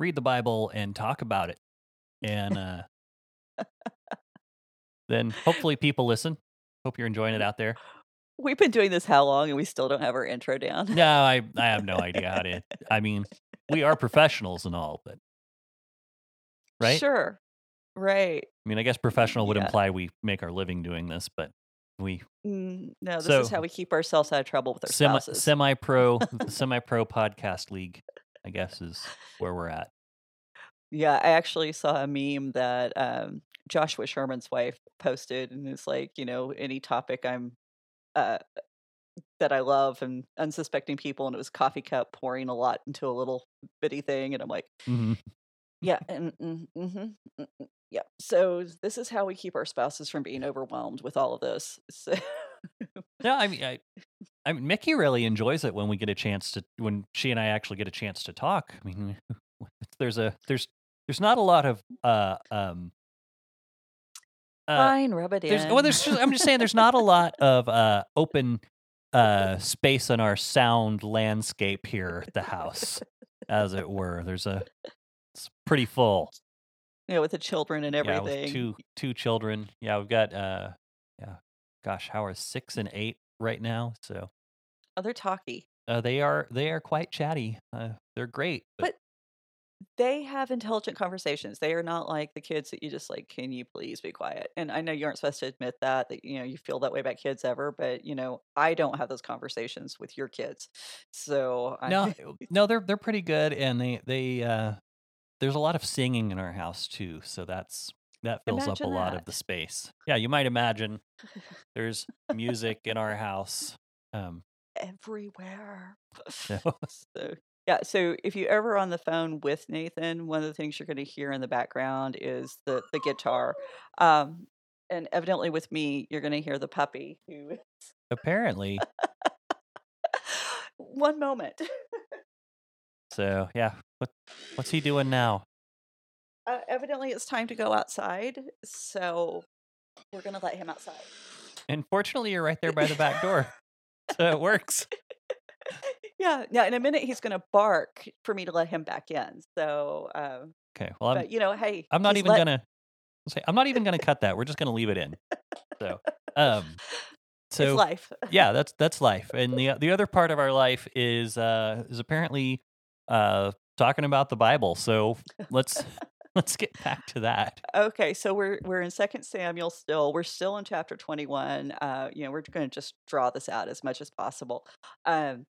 read the Bible and talk about it. And uh, then hopefully people listen. Hope you're enjoying it out there. We've been doing this how long and we still don't have our intro down? No, I, I have no idea how to. I mean, we are professionals and all, but right? Sure. Right. I mean, I guess professional would Yeah. imply we make our living doing this, but we Mm, no, this So- is how we keep ourselves out of trouble with our semi spouses. semi pro semi pro podcast league, I guess, is where we're at. Yeah, I actually saw a meme that um, Joshua Sherman's wife posted, and it's like, you know, any topic I'm uh, that I love and unsuspecting people, and it was coffee cup pouring a lot into a little bitty thing, and I'm like, hmm yeah, and mm, mhm, mm, mm, yeah. So this is how we keep our spouses from being overwhelmed with all of this. So, No, I mean, I, I mean, Mickey really enjoys it when we get a chance to, when she and I actually get a chance to talk. I mean, there's a, there's, there's not a lot of, uh, um, uh, fine, rub it there's, in. well, there's, I'm just saying, there's not a lot of, uh, open, uh, space on our sound landscape here at the house, as it were. There's a, it's pretty full. Yeah, with the children and Yeah, everything. with two, two children. Yeah, we've got, uh, yeah, gosh, how are six and eight right now? So, Oh, they're talky. Uh, they are they are quite chatty. Uh, they're great, But- They have intelligent conversations. They are not like the kids that you just like, can you please be quiet? And I know you aren't supposed to admit that, that, you know, you feel that way about kids ever, but, you know, I don't have those conversations with your kids. So, I, no, no, they're they're pretty good, and they they uh, there's a lot of singing in our house too, so that's that fills up a Imagine lot of the space. Yeah, you might imagine there's music in our house. Um, everywhere. So yeah, so if you ever on the phone with Nathan, one of the things you're going to hear in the background is the the guitar. Um, and evidently with me, you're going to hear the puppy who apparently, one moment. so yeah. What what's he doing now? Uh, evidently it's time to go outside, so we're going to let him outside. And fortunately, you're right there by the back door, so it works. Yeah, yeah, in a minute he's going to bark for me to let him back in. So, um, Okay, well, I'm but you know, hey, I'm not even let- gonna say I'm not even gonna cut that. We're just gonna leave it in. So, um, so it's life. yeah, that's that's life. And the the other part of our life is uh is apparently uh talking about the Bible. So let's let's get back to that. Okay, so we're we're in Second Samuel still. We're still in chapter twenty one. Uh, you know, we're going to just draw this out as much as possible. Um,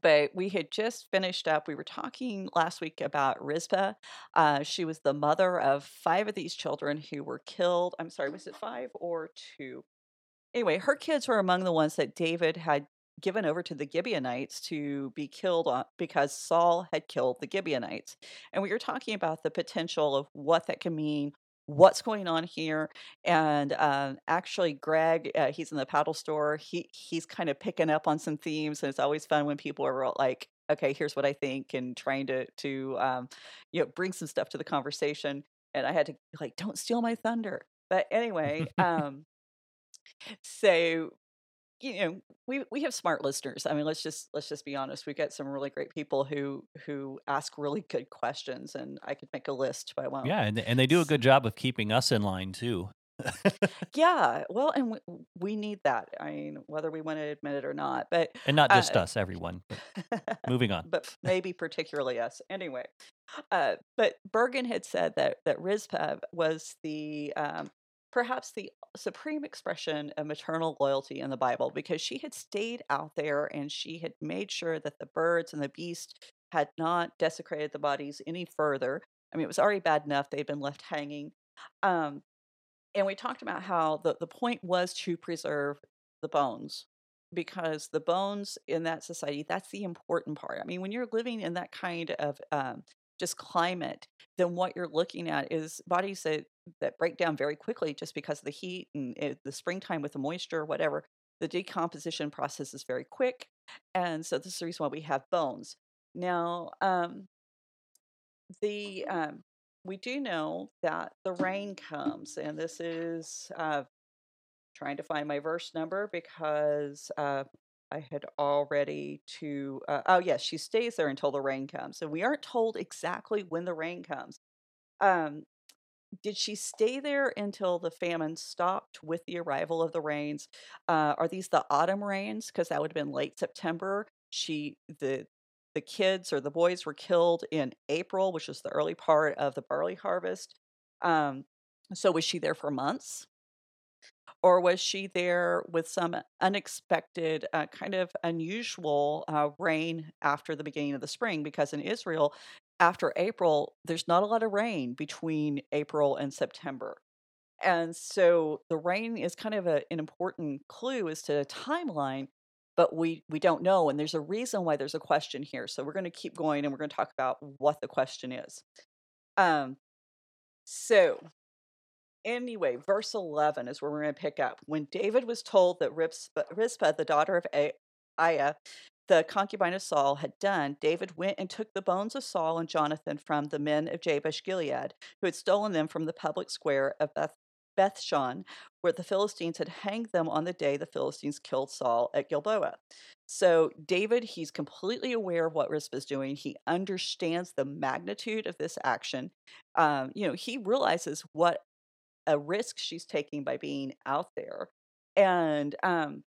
but we had just finished up. We were talking last week about Rizpah. Uh, she was the mother of five of these children who were killed. I'm sorry, was it five or two? Anyway, her kids were among the ones that David had given over to the Gibeonites to be killed because Saul had killed the Gibeonites. And we were talking about the potential of what that can mean, what's going on here. And um, actually, Greg, uh, he's in the paddle store. He he's kind of picking up on some themes, and it's always fun when people are like, "Okay, here's what I think," and trying to to um, you know bring some stuff to the conversation. And I had to like, "Don't steal my thunder." But anyway, um, so you know we we have smart listeners i mean let's just let's just be honest we've got some really great people who who ask really good questions and i could make a list but i won't Yeah, and and they do a good job of keeping us in line too. yeah well and we, we need that i mean whether we want to admit it or not but and not just Uh, us, everyone. Moving on. but maybe particularly us anyway. Uh, but Bergen had said that that Rizpah was the um, perhaps the supreme expression of maternal loyalty in the Bible because she had stayed out there and she had made sure that the birds and the beast had not desecrated the bodies any further. I mean, it was already bad enough they'd been left hanging. Um, and we talked about how the, the point was to preserve the bones because the bones in that society that's the important part i mean when you're living in that kind of um, just climate, then what you're looking at is bodies that, that break down very quickly just because of the heat and it, the springtime with the moisture, or whatever. The decomposition process is very quick. And so this is the reason why we have bones. Now, um, the um, we do know that the rain comes, and this is uh, trying to find my verse number because uh, I had already to. Uh, oh yes, she stays there until the rain comes, and we aren't told exactly when the rain comes. Um, did she stay there until the famine stopped with the arrival of the rains? Uh, are these the autumn rains? Because that would have been late September. She the the kids or the boys were killed in April, which was the early part of the barley harvest. Um, so was she there for months? Or was she there with some unexpected, uh, kind of unusual uh, rain after the beginning of the spring? Because in Israel, after April, there's not a lot of rain between April and September. And so the rain is kind of a, an important clue as to a timeline but we we don't know and there's a reason why there's a question here so we're going to keep going and we're going to talk about what the question is um so anyway verse 11 is where we're going to pick up when david was told that rizpah the daughter of aiah the concubine of saul had done david went and took the bones of saul and jonathan from the men of jabesh gilead who had stolen them from the public square of beth Bethshan, where the Philistines had hanged them on the day the Philistines killed Saul at Gilboa. So David, he's completely aware of what Rizpah's doing. He understands the magnitude of this action. Um, you know, he realizes what a risk she's taking by being out there, and um,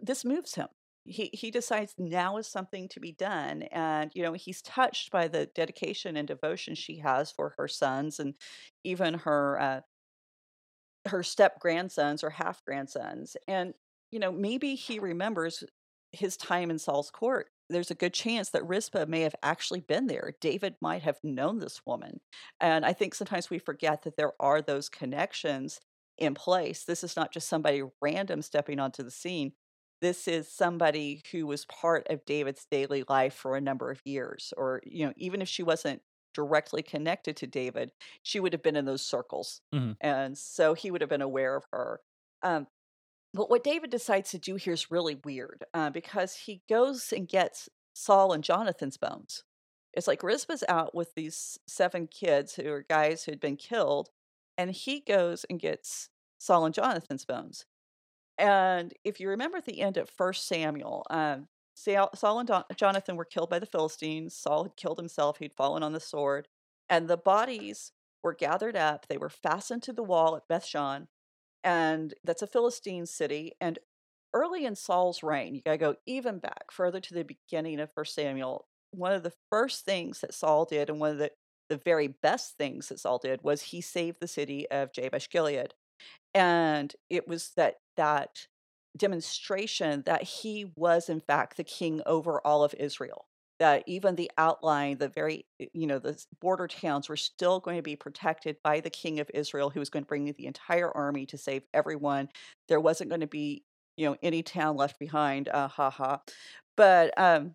this moves him. He he decides now is something to be done, and you know he's touched by the dedication and devotion she has for her sons and even her uh, her step grandsons or half grandsons. And, you know, maybe he remembers his time in Saul's court. There's a good chance that Rizpah may have actually been there. David might have known this woman. And I think sometimes we forget that there are those connections in place. This is not just somebody random stepping onto the scene. This is somebody who was part of David's daily life for a number of years. Or, you know, even if she wasn't directly connected to David, she would have been in those circles. Mhm. And so he would have been aware of her. Um, but what David decides to do here is really weird uh, because he goes and gets Saul and Jonathan's bones. It's like Rizpah's out with these seven kids who are guys who had been killed, and he goes and gets Saul and Jonathan's bones. And if you remember at the end of First Samuel, um, Saul and Jonathan were killed by the Philistines. Saul had killed himself, he'd fallen on the sword. And the bodies were gathered up, they were fastened to the wall at Bethshan, and that's a Philistine city. And early in Saul's reign, you got to go even back further to the beginning of First Samuel. One of the first things that Saul did, and one of the, the very best things that Saul did, was he saved the city of Jabesh Gilead. And it was that that demonstration that he was in fact the king over all of Israel that even the outline the very eh, you know the border towns were still going to be protected by the king of Israel who was going to bring the entire army to save everyone. There wasn't going to be you know any town left behind uh, ha ha. But um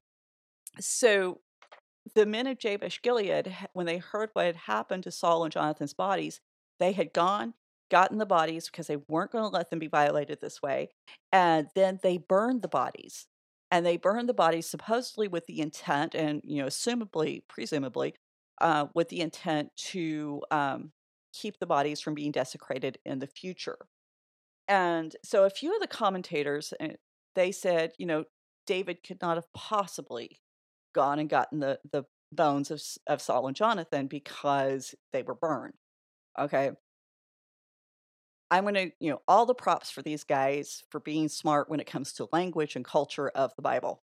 so the men of Jabesh Gilead when they heard what had happened to Saul and Jonathan's bodies they had gone gotten the bodies because they weren't going to let them be violated this way. And then they burned the bodies. And they burned the bodies supposedly with the intent, and you know, assumably, presumably, uh, with the intent to um, keep the bodies from being desecrated in the future. And so, a few of the commentators eh, they said, you know, David could not have possibly gone and gotten the the bones of of Saul and Jonathan because they were burned. Okay, I'm going to, you know, all the props for these guys for being smart when it comes to language and culture of the Bible.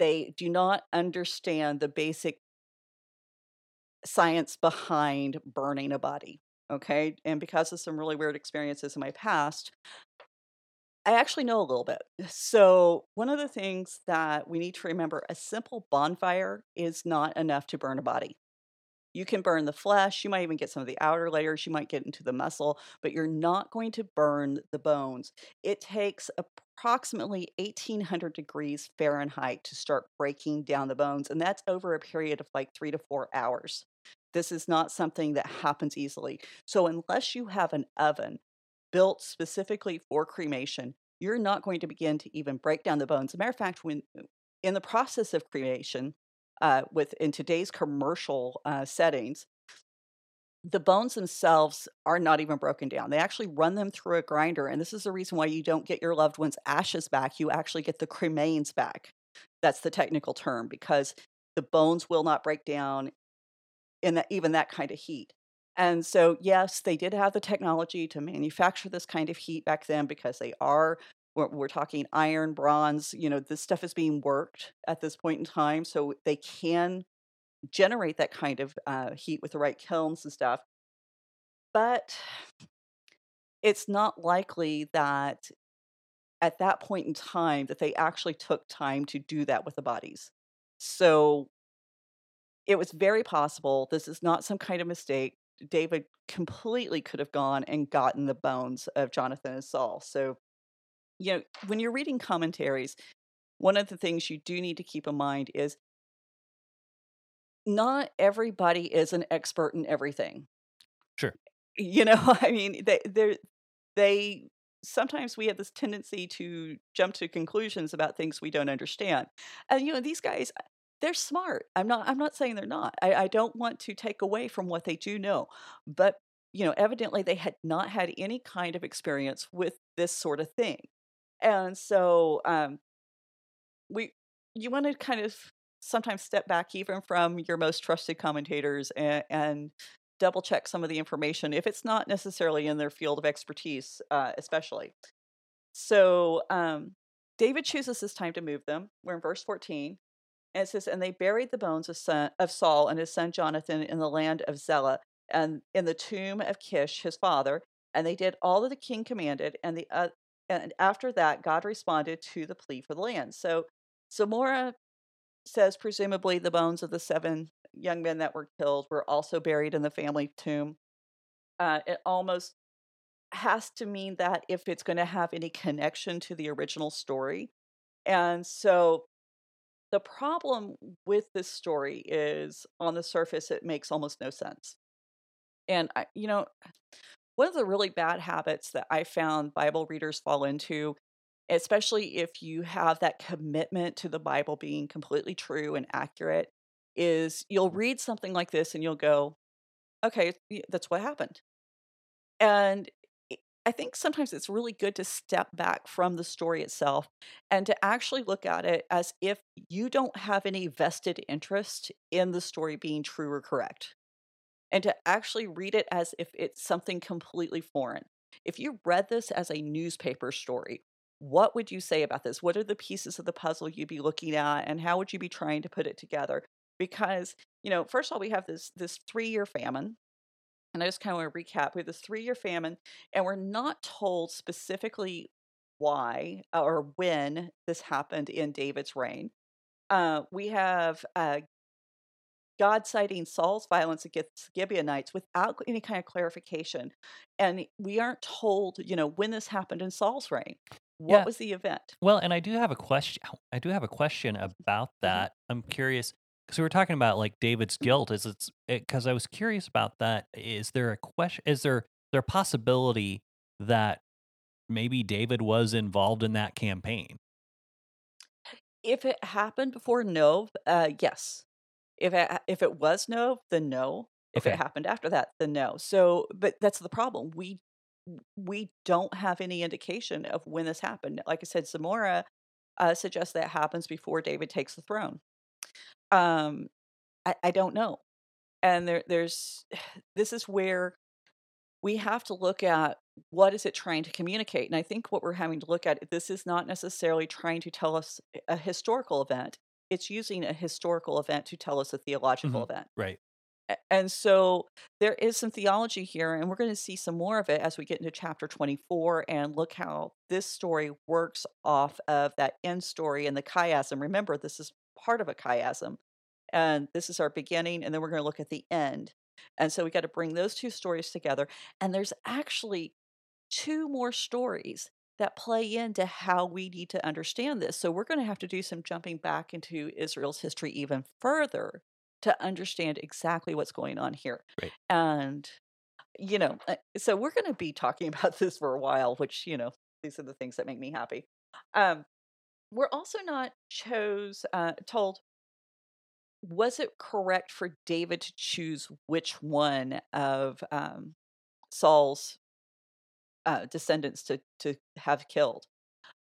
They do not understand the basic science behind burning a body. Okay. And because of some really weird experiences in my past, I actually know a little bit. So, one of the things that we need to remember a simple bonfire is not enough to burn a body You can burn the flesh. You might even get some of the outer layers. You might get into the muscle, but you're not going to burn the bones. It takes approximately 1800 degrees Fahrenheit to start breaking down the bones. And that's over a period of like three to four hours. This is not something that happens easily. So, unless you have an oven built specifically for cremation, you're not going to begin to even break down the bones. As a matter of fact, when uh, in the process of cremation, uh, with in today's commercial uh, settings, the bones themselves are not even broken down. They actually run them through a grinder, and this is the reason why you don't get your loved one's ashes back. You actually get the cremains back. That's the technical term because the bones will not break down in that, even that kind of heat. And so, yes, they did have the technology to manufacture this kind of heat back then because they are, we're, we're, talking iron, bronze, you know, this stuff is being worked at this point in time. So they can generate that kind of uh, heat with the right kilns and stuff. But it's not likely that at that point in time that they actually took time to do that with the bodies. So it was very possible this is not some kind of mistake. David completely could have gone and gotten the bones of Jonathan and Saul. So, you know, when you're reading commentaries, one of the things you do need to keep in mind is not everybody is an expert in everything. Sure. You know, I mean, they they they sometimes we have this tendency to jump to conclusions about things we don't understand. And you know, these guys they're smart. I'm not I'm not saying they're not. I, I don't want to take away from what they do know. But you know, evidently they had not had any kind of experience with this sort of thing. And so um we you want to kind of sometimes step back even from your most trusted commentators and, and double check some of the information if it's not necessarily in their field of expertise, uh, especially. So um, David chooses this time to move them. We're in verse 14. And it says, And they buried the bones of, son, of Saul and his son Jonathan in the land of Zelah and in the tomb of Kish, his father. And they did all that the king commanded. And, the, uh, and after that, God responded to the plea for the land. So Zamora says presumably the bones of the seven young men that were killed were also buried in the family tomb. Uh, it almost has to mean that if it's going to have any connection to the original story. And so the problem with this story is on the surface, it makes almost no sense. And, I, you know, one of the really bad habits that I found Bible readers fall into especially if you have that commitment to the Bible being completely true and accurate, is you'll read something like this and you'll go, okay, that's what happened. And I think sometimes it's really good to step back from the story itself and to actually look at it as if you don't have any vested interest in the story being true or correct. And to actually read it as if it's something completely foreign. If you read this as a newspaper story what would you say about this? What are the pieces of the puzzle you'd be looking at, and how would you be trying to put it together? Because you know, first of all, we have this this three year famine, and I just kind of want to recap. We have this three year famine, and we're not told specifically why or when this happened in David's reign. Uh, we have uh, God citing Saul's violence against the Gibeonites without any kind of clarification. And we aren't told, you know, when this happened in Saul's reign. What yeah. was the event? Well, and I do have a question. I do have a question about mm-hmm. that. Mm-hmm. I'm curious because we were talking about like David's mm-hmm. guilt. Is it's because it, I was curious about that. Is there a question? Is there there a possibility that maybe David was involved in that campaign? If it happened before no. uh, yes. If it if it was no, then no. If okay. it happened after that, then no. So, but that's the problem. We we don't have any indication of when this happened. Like I said, Zamora uh, suggests that happens before David takes the throne. Um, I, I don't know, and there, there's this is where we have to look at what is it trying to communicate. And I think what we're having to look at this is not necessarily trying to tell us a historical event. It's using a historical event to tell us a theological mm-hmm. event. Right. And so there is some theology here, and we're going to see some more of it as we get into chapter 24 and look how this story works off of that end story and the chiasm. Remember, this is part of a chiasm. and this is our beginning, and then we're going to look at the end. And so we got to bring those two stories together. And there's actually two more stories that play into how we need to understand this. So we're going to have to do some jumping back into Israel's history even further to understand exactly what's going on here. Right. And you know, uh, so we're going to be talking about this for a while, which, you know, these are the things that make me happy. Um, we're also not chose uh, told was it correct for David to choose which one of um, Saul's uh, descendants to to have killed?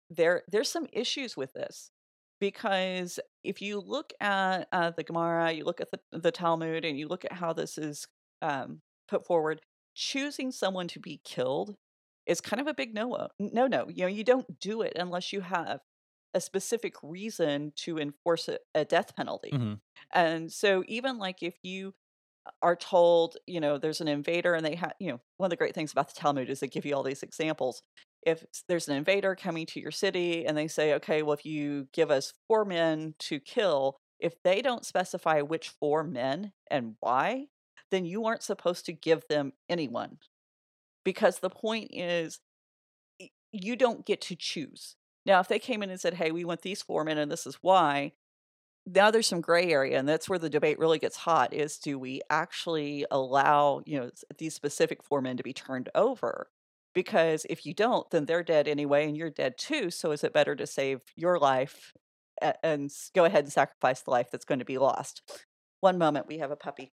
There there's some issues with this because if you look at uh, the Gemara, you look at the, the Talmud, and you look at how this is um, put forward, choosing someone to be killed is kind of a big no no no. You know, you don't do it unless you have a specific reason to enforce a, a death penalty. hmm And so even like if you are told, you know, there's an invader and they have, you know, one of the great things about the Talmud is they give you all these examples. If there's an invader coming to your city and they say, okay, well, if you give us four men to kill, if they don't specify which four men and why, then you aren't supposed to give them anyone. Because the point is, you don't get to choose. Now, if they came in and said, hey, we want these four men and this is why, now there's some gray area and that's where the debate really gets hot is do we actually allow you know these specific four men to be turned over because if you don't then they're dead anyway and you're dead too so is it better to save your life and go ahead and sacrifice the life that's going to be lost one moment we have a puppy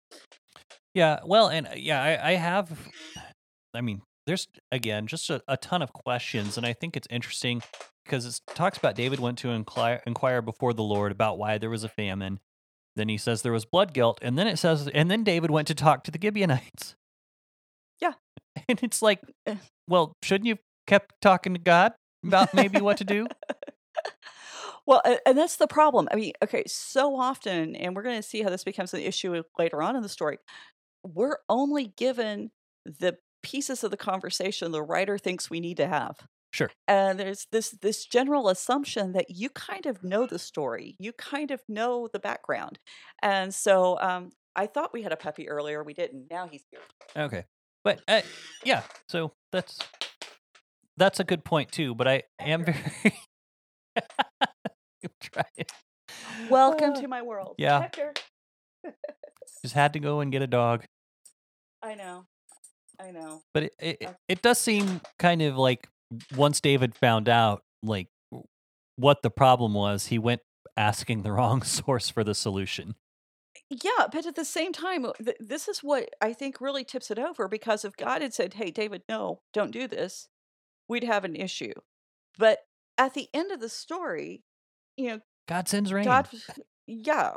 Yeah. Well, and uh, yeah, I, I have. I mean, there's again just a, a ton of questions, and I think it's interesting because it talks about David went to inquire, inquire before the Lord about why there was a famine. Then he says there was blood guilt, and then it says, and then David went to talk to the Gibeonites. Yeah. And it's like, Eh. well, shouldn't you have kept talking to God about maybe what to do? well and that's the problem i mean okay so often and we're going to see how this becomes an issue later on in the story we're only given the pieces of the conversation the writer thinks we need to have Sure. and there's this this general assumption that you kind of know the story you kind of know the background and so um i thought we had a puppy earlier we didn't now he's here Okay. But uh, yeah, so that's that's a good point too. But I am very welcome Uh, to my world yeah. Just had to go and get a dog. i know i know But it, it Okay. it does seem kind of like once David found out like what the problem was, he went asking the wrong source for the solution. Yeah, but at the same time, uh, th- this is what I think really tips it over because if God had said, Hey, David, no, don't do this, we'd have an issue. But at the end of the story, you know, God sends rain. God, yeah,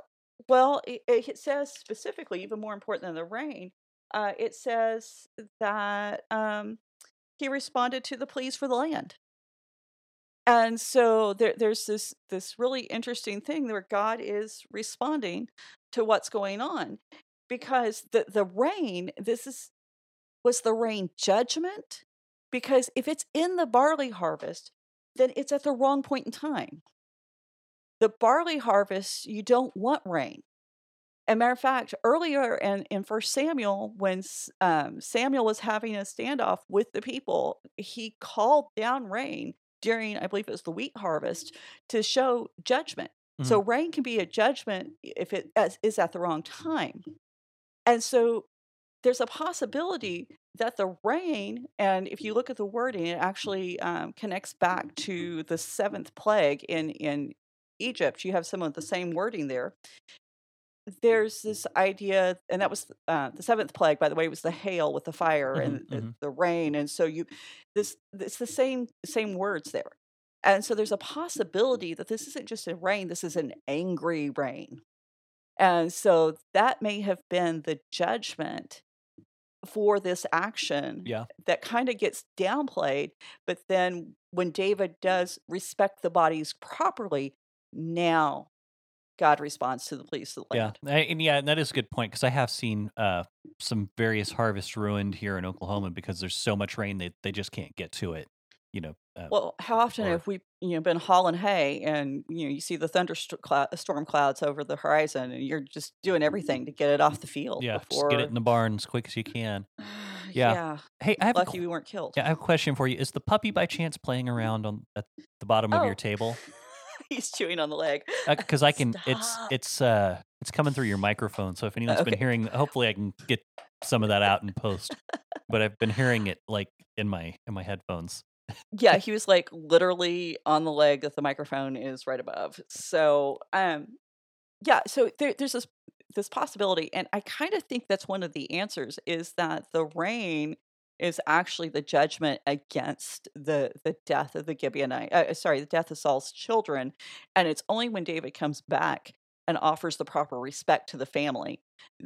well, it, it says specifically, even more important than the rain, uh, it says that um, he responded to the pleas for the land. And so there, there's this this really interesting thing where God is responding to what's going on because the the rain this is was the rain judgment? Because if it's in the barley harvest then it's at the wrong point in time. The barley harvest you don't want rain and matter of fact earlier in, in first samuel when um, samuel was having a standoff with the people he called down rain during i believe it was the wheat harvest to show judgment so rain can be a judgment if it is at the wrong time and so there's a possibility that the rain, and if you look at the wording, it actually um, connects back to the seventh plague in, in Egypt. You have some of the same wording there. There's this idea, and that was uh, the seventh plague, by the way, was the hail with the fire and Mhm, the, the rain. And so you, this, it's the same same words there. And so there's a possibility that this isn't just a rain, this is an angry rain. And so that may have been the judgment for this action Yeah. that kind of gets downplayed. But then when David does respect the bodies properly, now God responds to the pleas of the Yeah, and yeah, and that is a good point because I have seen uh, some various harvests ruined here in Oklahoma because there's so much rain that they just can't get to it. You know, uh, Well, how often or have we, you know, been hauling hay and you know you see the thunderstorm clouds over the horizon, and you're just doing everything to get it off the field yeah, just get it in the barn as quick as you can. Yeah. Yeah, Hey, I have lucky qu- we weren't killed. yeah, I have a question for you. Is the puppy by chance playing around on at the bottom of your Oh, table? he's chewing on the leg. Because I can. It's Stop. it's uh it's coming through your microphone. So if anyone's been hearing, hopefully I can get some of that out in post. But I've been hearing it like in my in my headphones. Yeah, he was like literally on the leg that the microphone is right above. So, um, yeah, so there, there's this this possibility, and I kind of think that's one of the answers is that the rain is actually the judgment against the the death of the Gibeonite. Uh, sorry, the death of Saul's children, and it's only when David comes back and offers the proper respect to the family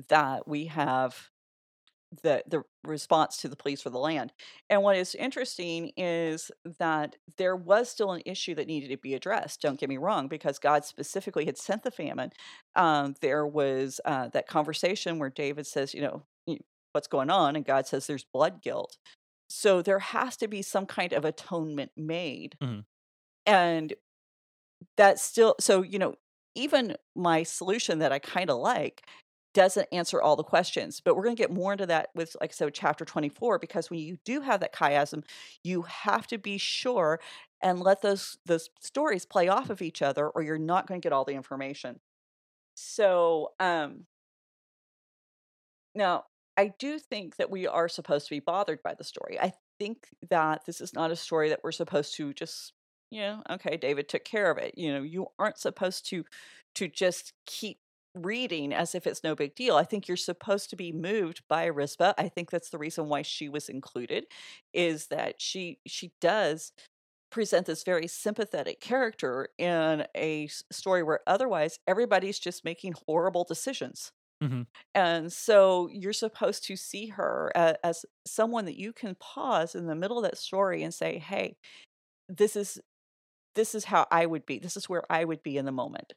that we have the the response to the pleas for the land. And what is interesting is that there was still an issue that needed to be addressed. Don't get me wrong, because God specifically had sent the famine. Um, there was uh, that conversation where David says, you know, "Y- what's going on, and God says there's blood guilt. So there has to be some kind of atonement made, Mhm. and that's still so. You know, even my solution that I kind of like doesn't answer all the questions. But we're going to get more into that with, like I said, chapter 24, because when you do have that chiasm, you have to be sure and let those those stories play off of each other, or you're not going to get all the information. So, um, now I do think that we are supposed to be bothered by the story. I think that this is not a story that we're supposed to just, you know, okay, David took care of it. You know, you aren't supposed to to just keep reading as if it's no big deal. I think you're supposed to be moved by Rizpah. I think that's the reason why she was included is that she she does present this very sympathetic character in a story where otherwise everybody's just making horrible decisions. Hmm And so you're supposed to see her as, as someone that you can pause in the middle of that story and say, "Hey, this is this is how I would be. This is where I would be in the moment."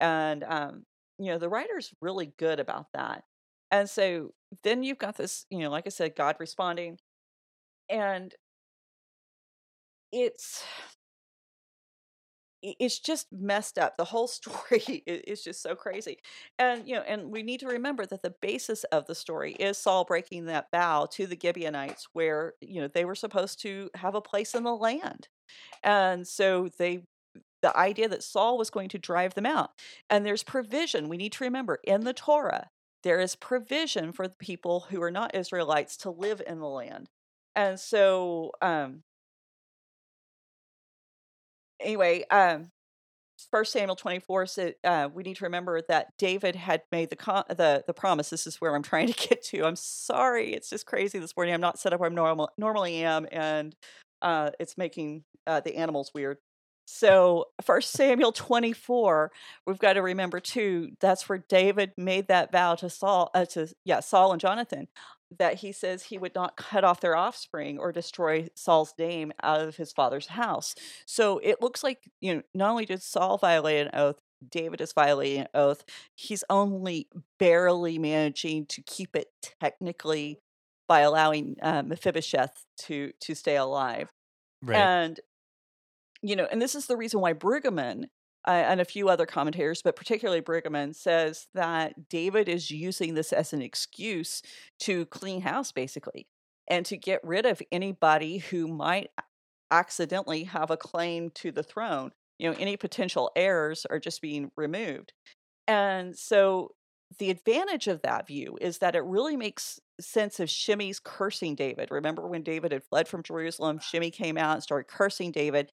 And um, you know, the writer's really good about that. And so then you've got this, you know, like I said, God responding, and it's it's just messed up. The whole story is just so crazy. And you know, and we need to remember that the basis of the story is Saul breaking that vow to the Gibeonites where, you know, they were supposed to have a place in the land. And so they the idea that Saul was going to drive them out. And there's provision. We need to remember in the Torah, there is provision for the people who are not Israelites to live in the land. And so um anyway, um First Samuel 24 said uh, we need to remember that David had made the the the promise. This is where I'm trying to get to. I'm sorry, it's just crazy this morning. I'm not set up where I normal normally am, and uh, it's making uh, the animals weird. So First Samuel 24, we've got to remember too. That's where David made that vow to Saul, uh, to yeah Saul and Jonathan, that he says he would not cut off their offspring or destroy Saul's name out of his father's house. So it looks like, you know, not only did Saul violate an oath, David is violating an oath. He's only barely managing to keep it technically by allowing uh, Mephibosheth to to stay alive. Right. And you know, and this is the reason why Brueggemann uh, and a few other commentators, but particularly Brueggemann, says that David is using this as an excuse to clean house, basically, and to get rid of anybody who might accidentally have a claim to the throne. You know, any potential heirs are just being removed. And so the advantage of that view is that it really makes sense of Shimei's cursing David. Remember when David had fled from Jerusalem, Shimei came out and started cursing David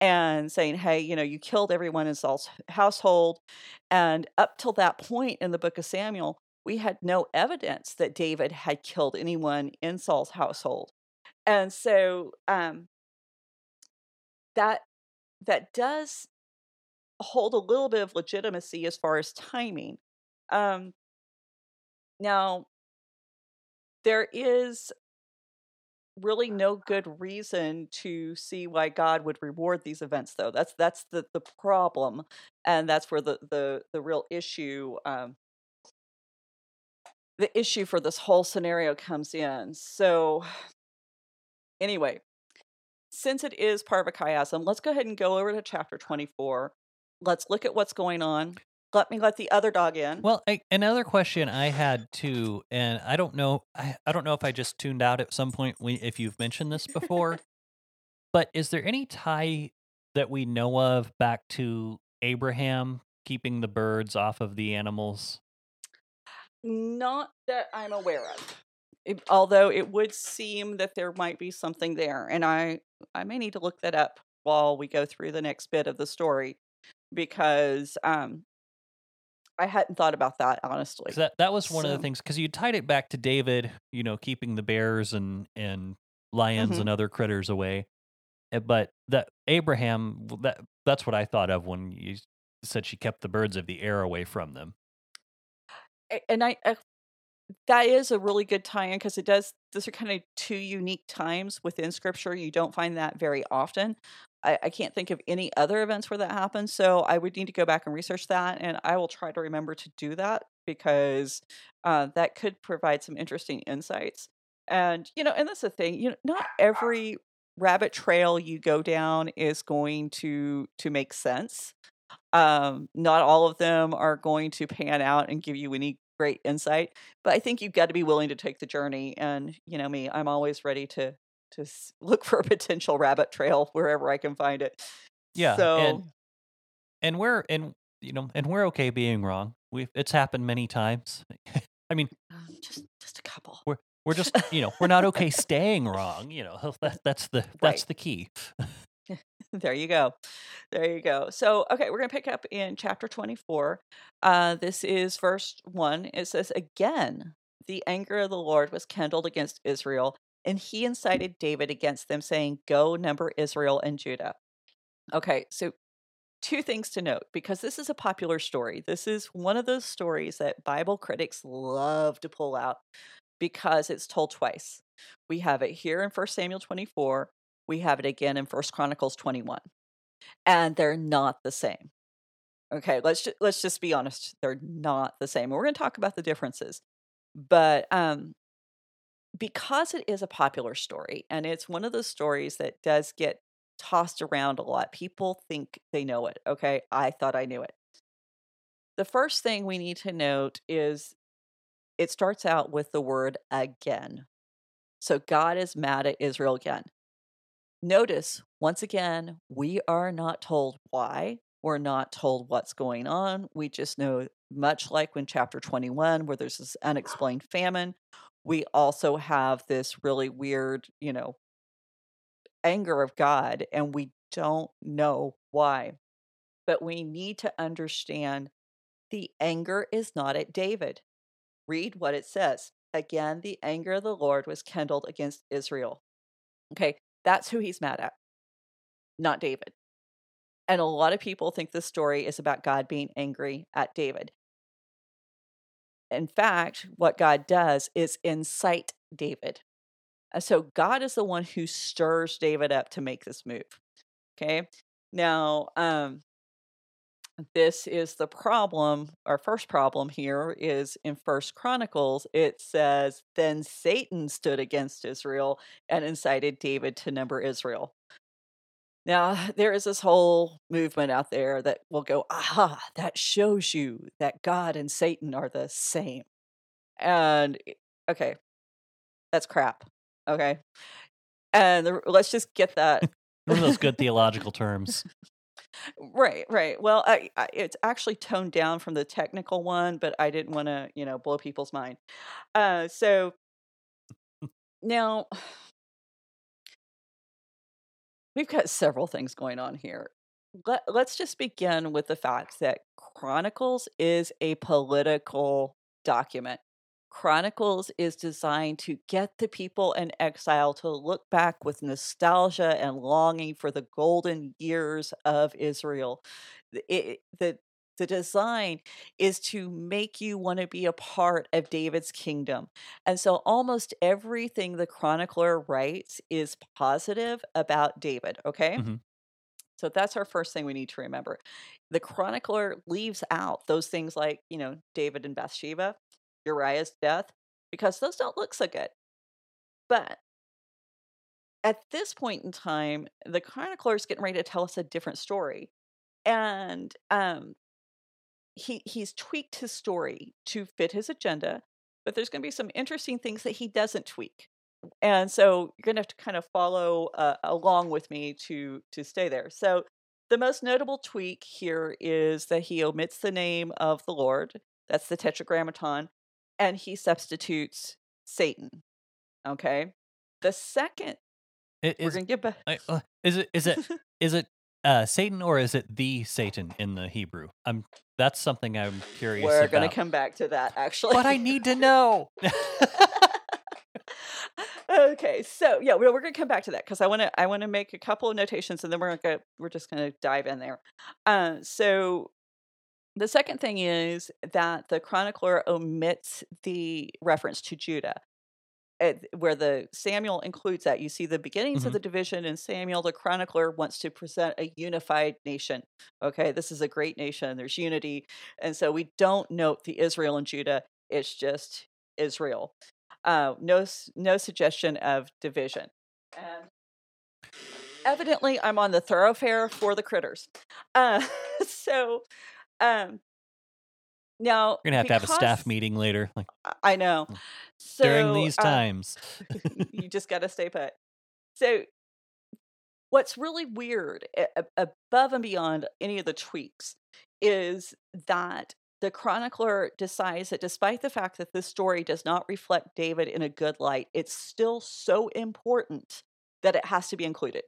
and saying, Hey, you know, you killed everyone in Saul's household. And up till that point in the book of Samuel, we had no evidence that David had killed anyone in Saul's household. And so um that that does hold a little bit of legitimacy as far as timing. Um, now, there is really no good reason to see why God would reward these events, though. That's that's the the problem, and that's where the the the real issue um, the issue for this whole scenario comes in. So, anyway, since it is part of a chiasm, let's go ahead and go over to chapter 24. Let's look at what's going on. Let me let the other dog in. Well, I, another question I had too, and I don't know, I, I don't know if I just tuned out at some point when, if you've mentioned this before, but is there any tie that we know of back to Abraham keeping the birds off of the animals? Not that I'm aware of. It, although it would seem that there might be something there, and I I may need to look that up while we go through the next bit of the story because um I hadn't thought about that honestly. that that was one of the things because you tied it back to David, you know, keeping the bears and and lions Mhm. and other critters away. Uh, But that Abraham, that that's what I thought of when you said she kept the birds of the air away from them. And I, I that is a really good tie-in because it does those are kind of two unique times within scripture you don't find that very often I, I can't think of any other events where that happens so i would need to go back and research that and i will try to remember to do that because uh, that could provide some interesting insights. And you know and that's the thing you know not every rabbit trail you go down is going to to make sense. Um not all of them are going to pan out and give you any great insight but i think you've got to be willing to take the journey and you know me i'm always ready to to look for a potential rabbit trail wherever i can find it Yeah, so and and we're and you know and we're okay being wrong. We have it's happened many times. I mean, um, just just a couple We're we're just you know we're not okay staying wrong. You know that, that's the that's Right. the key. there you go there you go so okay we're going to pick up in chapter 24 uh this is verse 1 it says again the anger of the lord was kindled against israel and he incited david against them saying go number israel and judah okay so two things to note because this is a popular story this is one of those stories that bible critics love to pull out because it's told twice we have it here in 1 samuel 24 we have it again in First Chronicles 21. And they're not the same. Okay, let's just let's just be honest. They're not the same. We're going to talk about the differences. But um because it is a popular story and it's one of those stories that does get tossed around a lot. People think they know it. Okay, I thought I knew it. The first thing we need to note is it starts out with the word again. So God is mad at Israel again. Notice, once again, we are not told why. We're not told what's going on. We just know, much like when chapter 21, where there's this unexplained famine, we also have this really weird, you know, anger of God, and we don't know why. But we need to understand the anger is not at David. Read what it says. Again, the anger of the Lord was kindled against Israel. Okay, that's who he's mad at, not David. And a lot of people think this story is about God being angry at David. In fact, what God does is incite David. And so God is the one who stirs David up to make this move. Okay. Now, um, this is the problem. Our first problem here is in First Chronicles. It says, "Then Satan stood against Israel and incited David to number Israel." Now, there is this whole movement out there that will go, "Aha! That shows you that God and Satan are the same." And okay, that's crap. Okay, and the, let's just get that One of those good theological terms. Right, right. Well, I, I, it's actually toned down from the technical one, but I didn't want to, you know, blow people's mind. Uh, so now we've got several things going on here. Let, let's just begin with the fact that Chronicles is a political document. Chronicles is designed to get the people in exile to look back with nostalgia and longing for the golden years of Israel. It, the, the design is to make you want to be a part of David's kingdom. And so almost everything the chronicler writes is positive about David, okay? Mhm. So that's our first thing we need to remember. The chronicler leaves out those things like, you know, David and Bathsheba, Uriah's death, because those don't look so good. But at this point in time, the chronicler is getting ready to tell us a different story, and um, he he's tweaked his story to fit his agenda, but there's going to be some interesting things that he doesn't tweak, and so you're going to have to kind of follow uh, along with me to to stay there. So the most notable tweak here is that he omits the name of the Lord. That's the Tetragrammaton, and he substitutes Satan. Okay. The second It we're gonna get back. I, uh, is it is it is it uh, Satan or is it the Satan in the Hebrew? I'm that's something I'm curious We're gonna come back to that actually. But I need to know. okay, so yeah, we're, we're gonna come back to that because I want to I want to make a couple of notations and then we're gonna we're just gonna dive in there. Uh, so the second thing is that the chronicler omits the reference to Judah. At, where the Samuel includes that, you see the beginnings of Mhm. the division in Samuel. The chronicler wants to present a unified nation. Okay, this is a great nation. There's unity, and so we don't note the Israel and Judah. It's just Israel. Uh, no, no suggestion of division. And evidently, I'm on the thoroughfare for the critters. Uh, so, um, now We're gonna have to have a staff meeting later, like I- know. So, during these uh, times. you just got to stay put. So, what's really weird, above and beyond any of the tweaks, is that the chronicler decides that despite the fact that this story does not reflect David in a good light, it's still so important that it has to be included.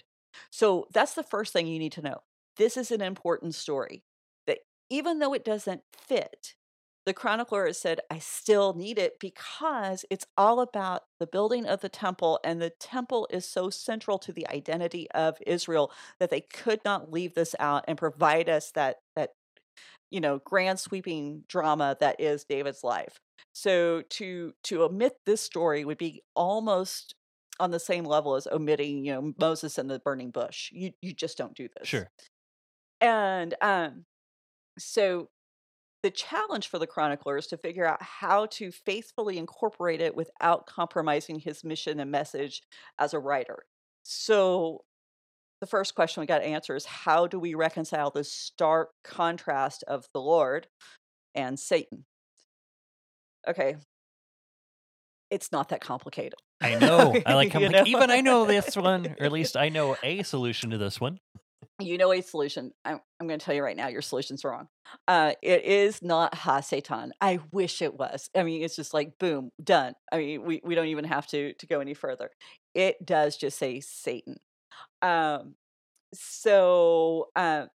So, that's the first thing you need to know. This is an important story that even though it doesn't fit, the chronicler said, I still need it because it's all about the building of the temple, and the temple is so central to the identity of Israel that they could not leave this out and provide us that that you know grand sweeping drama that is David's life. So to to omit this story would be almost on the same level as omitting, you know, Moses and the burning bush. You you just don't do this. Sure. And um, so the challenge for the chronicler is to figure out how to faithfully incorporate it without compromising his mission and message as a writer. So the first question we got to answer is how do we reconcile the stark contrast of the Lord and Satan? Okay. It's not that complicated. I know. I like. I'm You know? even I know this one, or at least I know a solution to this one. You know a solution. I'm, I'm going to tell you right now, your solution's wrong. Uh, it is not Ha Satan. I wish it was. I mean, it's just like boom, done. I mean, we, we don't even have to to go any further. It does just say Satan. Um, so uh,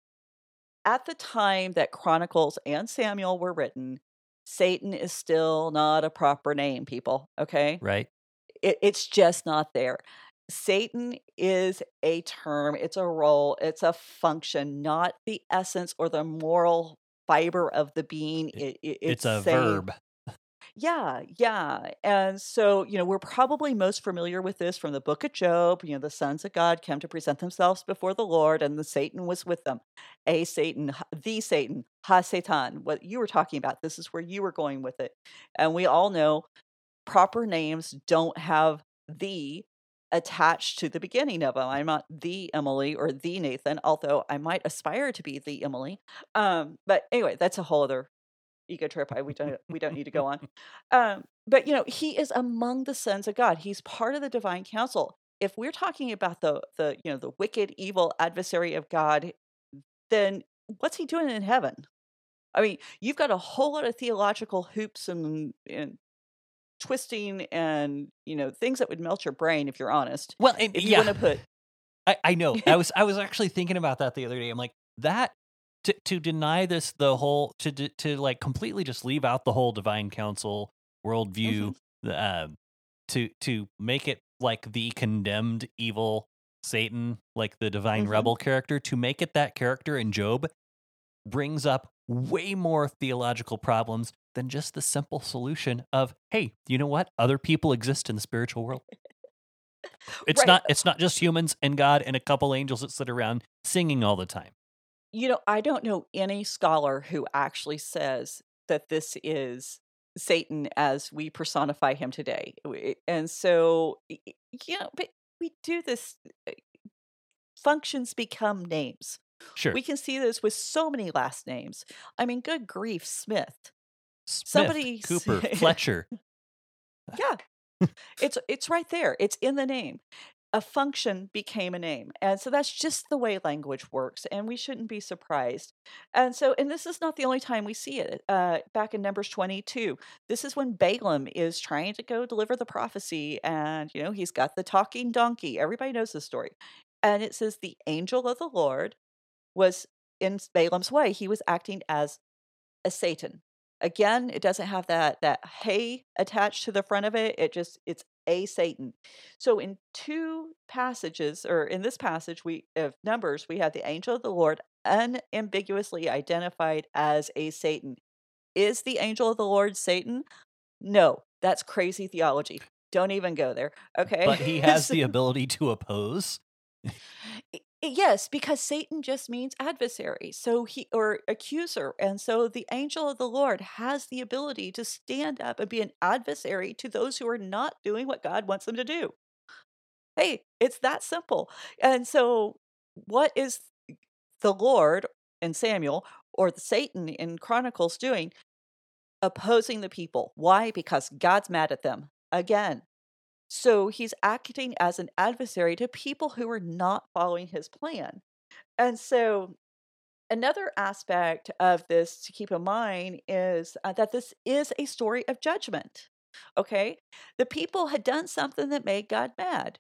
at the time that Chronicles and Samuel were written, Satan is still not a proper name, people. Okay Right. it, it's just not there. Satan is a term, it's a role, it's a function, not the essence or the moral fiber of the being. It, it- It's, a saying- verb. Yeah, yeah. And so, you know, we're probably most familiar with this from the book of Job. You know, the sons of God came to present themselves before the Lord, and the Satan was with them. A Satan, the Satan, Ha Satan, what you were talking about. This is where you were going with it. And we all know proper names don't have the attached to the beginning of them. I'm not the Emily or the Nathan, although I might aspire to be the Emily. Um, but anyway, that's a whole other ego trip I we don't we don't need to go on. Um, but you know, he is among the sons of God. He's part of the divine council. If we're talking about the the you know the wicked, evil adversary of God, then what's he doing in heaven? I mean, you've got a whole lot of theological hoops and, and twisting and you know things that would melt your brain if you're honest. Well, and, If you yeah, want to put I, I know. I was I was actually thinking about that the other day. I'm like that to to deny this the whole to to, like completely just leave out the whole divine council worldview. The, uh, to to make it like the condemned evil Satan, like the divine Mhm. rebel character, to make it that character in Job brings up way more theological problems than just the simple solution of, hey, you know what? Other people exist in the spiritual world. It's Right. not it's not just humans and God and a couple angels that sit around singing all the time. you know, I don't know any scholar who actually says that this is Satan as we personify him today. And so, you know, but we do this. uh, Functions become names. Sure. We can see this with so many last names. I mean, good grief, Smith. Smith, somebody Cooper, Fletcher. Yeah. it's it's right there. It's in the name. A function became a name. And so that's just the way language works and we shouldn't be surprised. And so and this is not the only time we see it. Uh back in Numbers 22. This is when Balaam is trying to go deliver the prophecy and you know, he's got the talking donkey. Everybody knows this story. And it says the angel of the Lord was in Balaam's way. He was acting as a Satan. Again, it doesn't have that that hey attached to the front of it. It just it's a Satan. So in two passages, or in this passage we of Numbers, we have the angel of the Lord unambiguously identified as a Satan. Is the angel of the Lord Satan? No, that's crazy theology. Don't even go there. Okay. But he has the ability to oppose. I- Yes, because Satan just means adversary, so he or accuser, and so the angel of the Lord has the ability to stand up and be an adversary to those who are not doing what God wants them to do. Hey, it's that simple. And so, what is the Lord and Samuel or the Satan in Chronicles doing? Opposing the people. Why? Because God's mad at them again. So he's acting as an adversary to people who are not following his plan. And so another aspect of this to keep in mind is uh, that this is a story of judgment. Okay? The people had done something that made God mad.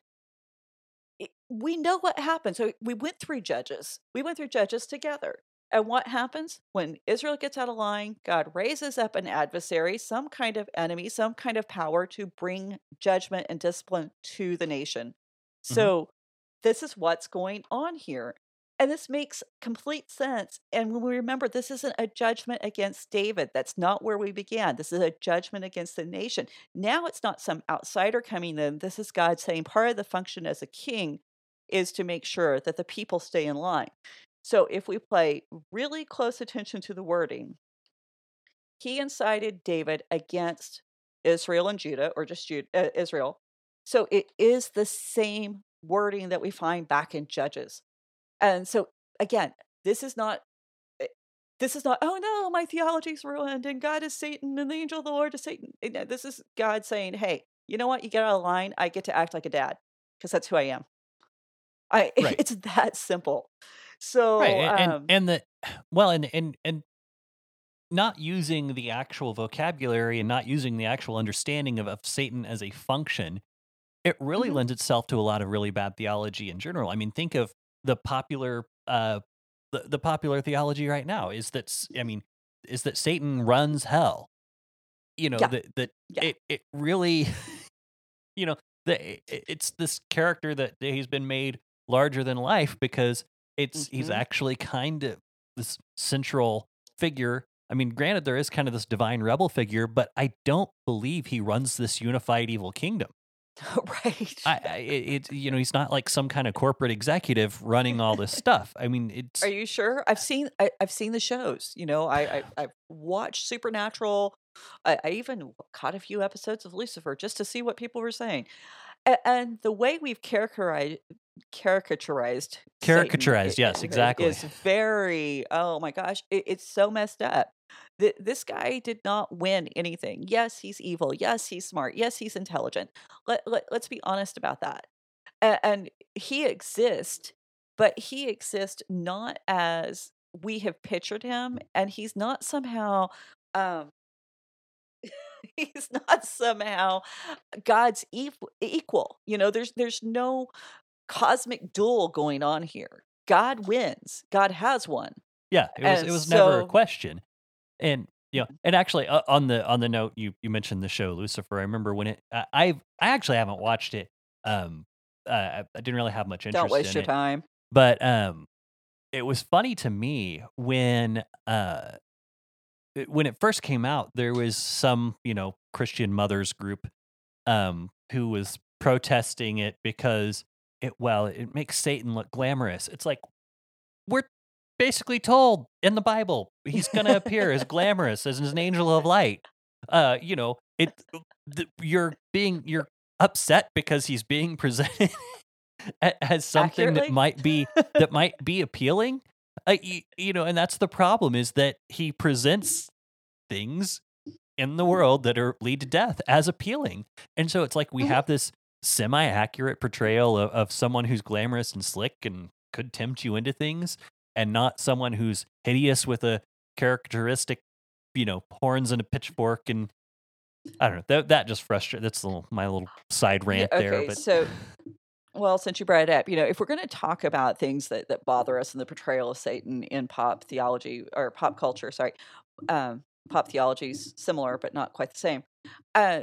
We know what happened. So we went through Judges. We went through Judges together. And what happens when Israel gets out of line? God raises up an adversary, some kind of enemy, some kind of power to bring judgment and discipline to the nation. Mm-hmm. So, this is what's going on here. And this makes complete sense. And when we remember, this isn't a judgment against David. That's not where we began. This is a judgment against the nation. Now it's not some outsider coming in. This is God saying part of the function as a king is to make sure that the people stay in line. So if we play really close attention to the wording, he incited David against Israel and Judah, or just Judah, uh, Israel. So it is the same wording that we find back in Judges. And so again, this is not. eh, This is not, oh no, my theology's ruined and God is Satan and the angel of the Lord is Satan. This is God saying, hey, you know what? You get out of line. I get to act like a dad because that's who I am. I, Right. It's that simple. So, right and, and um, and the well and and and not using the actual vocabulary and not using the actual understanding of, of satan as a function it really Mhm. lends itself to a lot of really bad theology in general i mean think of the popular uh the, the popular theology right now is that I mean is that satan runs hell you know Yeah. that that Yeah. it it really you know the, it's this character that he's been made larger than life because it's he's Mhm. actually kind of this central figure i mean granted there is kind of this divine rebel figure but i don't believe he runs this unified evil kingdom right. i, I it, you know he's not like some kind of corporate executive running all this stuff i mean it's Are you sure? I've seen I, I've seen the shows. You know, I, I I've watched Supernatural. I, I even caught a few episodes of Lucifer just to see what people were saying. And, and the way we've characterized caricaturized Satan Caricaturized, i- yes, exactly. is very oh my gosh, it, it's so messed up. Th- This guy did not win anything. Yes, he's evil. Yes, he's smart. Yes, he's intelligent. Let, let, let's be honest about that. A- and he exists but he exists not as we have pictured him and he's not somehow um he's not somehow god's equal you know there's there's no cosmic duel going on here god wins god has won Yeah, it was And it was never a question. And you know, and actually uh, on the on the note you you mentioned the show Lucifer. I remember when it I I've, I actually haven't watched it. Um uh, I, I didn't really have much interest don't waste in your it. time But um it was funny to me when uh it- when it first came out there was some, you know, Christian mothers group um who was protesting it because it well, it makes Satan look glamorous. It's like we're basically told in the Bible he's going to appear as glamorous as an angel of light. Uh, you know, it th- you're being you're upset because he's being presented as something Accurately? that might be that might be appealing. Uh, you, you know, and that's the problem is that he presents things in the world that are lead to death as appealing, and so it's like we Mhm. have this semi-accurate portrayal of, of someone who's glamorous and slick and could tempt you into things, and not someone who's hideous with a characteristic, you know, horns and a pitchfork and. I don't know. That that just frustrates. That's little, my little side Yeah, rant there. But so well, since you brought it up, you know, if we're going to talk about things that that bother us in the portrayal of Satan in pop theology or pop culture, sorry, um, pop theology is similar but not quite the same. Uh,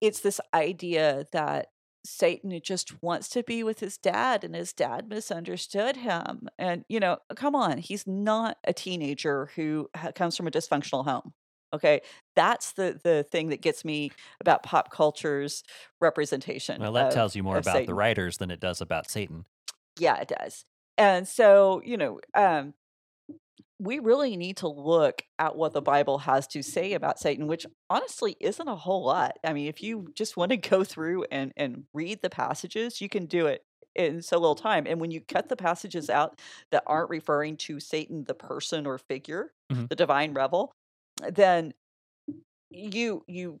it's this idea that Satan just wants to be with his dad, and his dad misunderstood him. And you know, come on, he's not a teenager who ha- comes from a dysfunctional home. Okay, that's the the thing that gets me about pop culture's representation. well, that of- tells you more about the writers than it does about Satan. Yeah, it does. And so, you know, um, we really need to look at what the Bible has to say about Satan, which honestly isn't a whole lot. I mean, if you just want to go through and, and read the passages, you can do it in so little time. And when you cut the passages out that aren't referring to Satan, the person or figure, Mhm. the divine rebel, then you you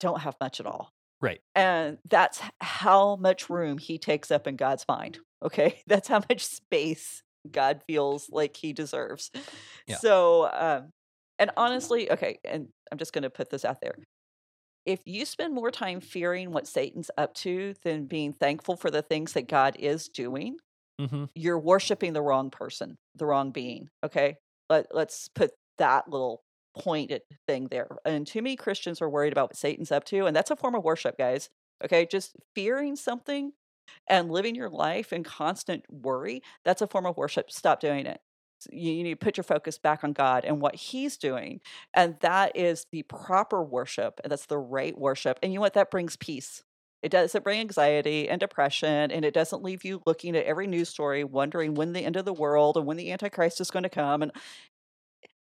don't have much at all Right. and that's how much room he takes up in God's mind. Okay, that's how much space God feels like he deserves. Yeah. So, um, and honestly, okay, and I'm just going to put this out there. If you spend more time fearing what Satan's up to than being thankful for the things that God is doing, hmm you're worshiping the wrong person, the wrong being. Okay, Let, let's put that little pointed thing there. And too many Christians are worried about what Satan's up to, and that's a form of worship, guys. Okay, just fearing something and living your life in constant worry, that's a form of worship. Stop doing it. You, need to put your focus back on God and what He's doing. And that is the proper worship. And that's the right worship. And you know what? That brings peace. It doesn't bring anxiety and depression, and it doesn't leave you looking at every news story, wondering when the end of the world and when the Antichrist is going to come. And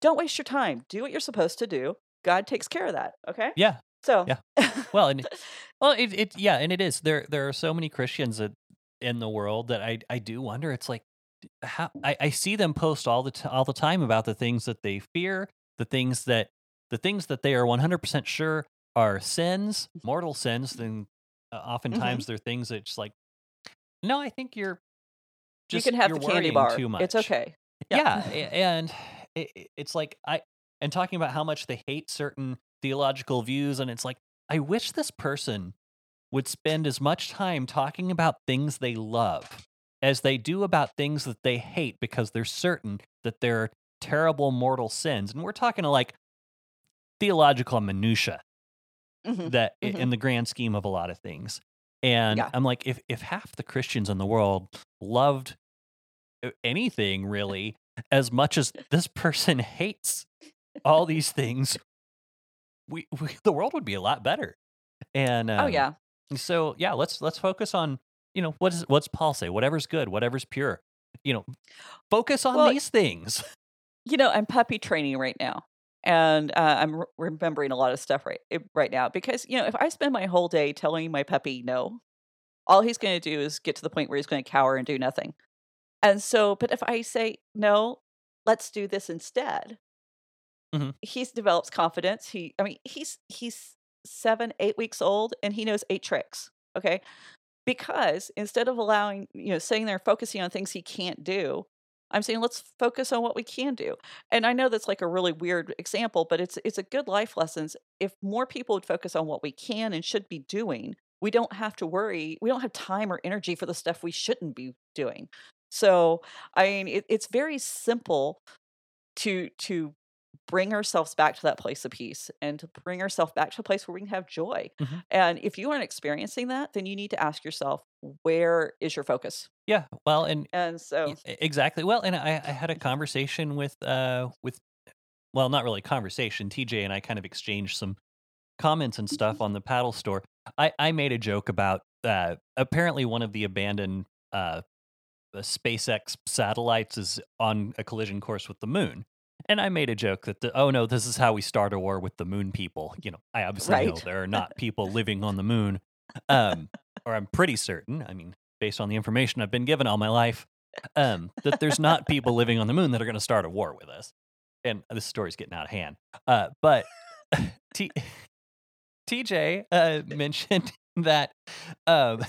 don't waste your time. Do what you're supposed to do. God takes care of that. Okay. Yeah. So, Yeah. Well, and well, it, it yeah, and it is there. There are so many Christians that, in the world that I I do wonder. It's like how I, I see them post all the t- all the time about the things that they fear, the things that the things that they are one hundred percent sure are sins, mortal sins. Then uh, oftentimes they're things that just like, no, I think you're. you can have the candy bar. Too much. It's okay. yeah, a- and it- it's like i and talking about how much they hate certain theological views and it's like i wish this person would spend as much time talking about things they love as they do about things that they hate because they're certain that they're terrible mortal sins and we're talking to like theological minutia Mhm. that Mhm. in the grand scheme of a lot of things and Yeah. i'm like if if half the christians in the world loved uh, anything really as much as this person hates all these things we, we the world would be a lot better and oh um, yeah. so yeah let's let's focus on you know what is what's paul say whatever's good whatever's pure you know focus on Well, these things You know, I'm puppy training right now, and uh, I'm re- remembering a lot of stuff right right now because you know if I spend my whole day telling my puppy no, all he's going to do is get to the point where he's going to cower and do nothing. And so, but if I say no, let's do this instead, Mhm. he's develops confidence. He, I mean, he's he's seven, eight weeks old, and he knows eight tricks. Okay, because instead of allowing you know sitting there focusing on things he can't do i'm saying let's focus on what we can do and i know that's like a really weird example but it's it's a good life lessons if more people would focus on what we can and should be doing we don't have to worry we don't have time or energy for the stuff we shouldn't be doing so i mean it, it's very simple to to bring ourselves back to that place of peace and to bring ourselves back to a place where we can have joy Mhm. and if you aren't experiencing that then you need to ask yourself where is your focus yeah well and and so Exactly. Well, and I, I had a conversation with uh with well, not really a conversation. TJ and I kind of exchanged some comments and stuff on the paddle store. I I made a joke about uh apparently one of the abandoned uh the SpaceX satellites is on a collision course with the moon. And I made a joke that the, oh no, this is how we start a war with the moon people. You know, I obviously know there are not people living on the moon. Um or I'm pretty certain. I mean, based on the information I've been given all my life, um, that there's not people living on the moon that are going to start a war with us. And this story's getting out of hand. Uh, but T- TJ uh, mentioned that um,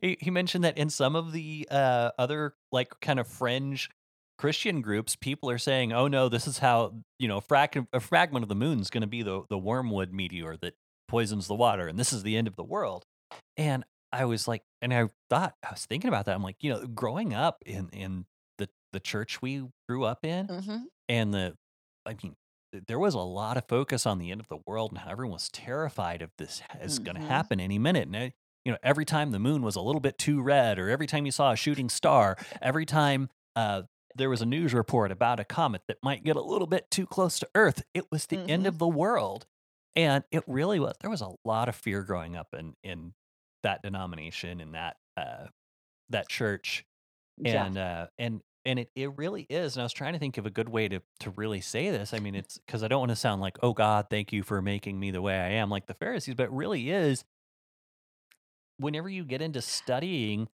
he, he mentioned that in some of the uh, other like kind of fringe Christian groups, people are saying, "Oh no, this is how you know a fragment of the moon is going to be the the wormwood meteor that poisons the water, and this is the end of the world." And I was like, and I thought I was thinking about that. I'm like, you know, growing up in in the the church we grew up in, Mm-hmm. and the, I mean, there was a lot of focus on the end of the world and how everyone was terrified of this is going to happen any minute. And I, you know, every time the moon was a little bit too red, or every time you saw a shooting star, every time uh, there was a news report about a comet that might get a little bit too close to Earth, it was the end Mhm. of the world. And it really was. There was a lot of fear growing up in in that denomination in that uh, that church Yeah. and uh and and it, it really is and i was trying to think of a good way to to really say this i mean it's because i don't want to sound like oh god thank you for making me the way i am like the pharisees but it really is whenever you get into studying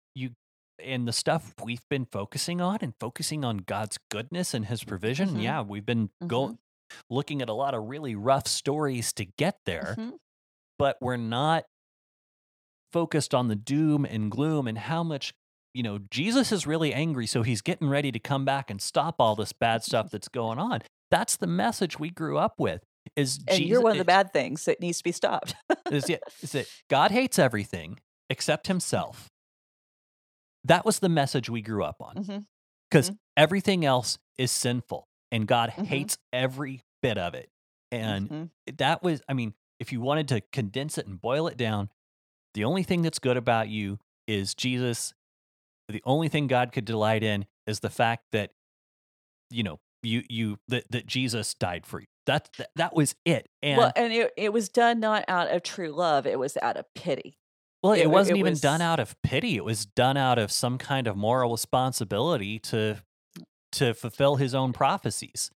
and the stuff we've been focusing on and focusing on god's goodness and his provision Mhm. yeah we've been going looking at a lot of really rough stories to get there Mhm. but we're not focused on the doom and gloom and how much you know Jesus is really angry so he's getting ready to come back and stop all this bad stuff that's going on that's the message we grew up with is And Jesus you're one of the bad things that needs to be stopped. is, it, is that God hates everything except himself that was the message we grew up on because Mhm. everything else is sinful and God Mhm. hates every bit of it and Mhm. that was i mean if you wanted to condense it and boil it down the only thing that's good about you is jesus the only thing god could delight in is the fact that you know you you that, that jesus died for you that, that that was it and well, and it, it was done not out of true love; it was out of pity. Well it, it- wasn't it even was- done out of pity it was done out of some kind of moral responsibility to to fulfill his own prophecies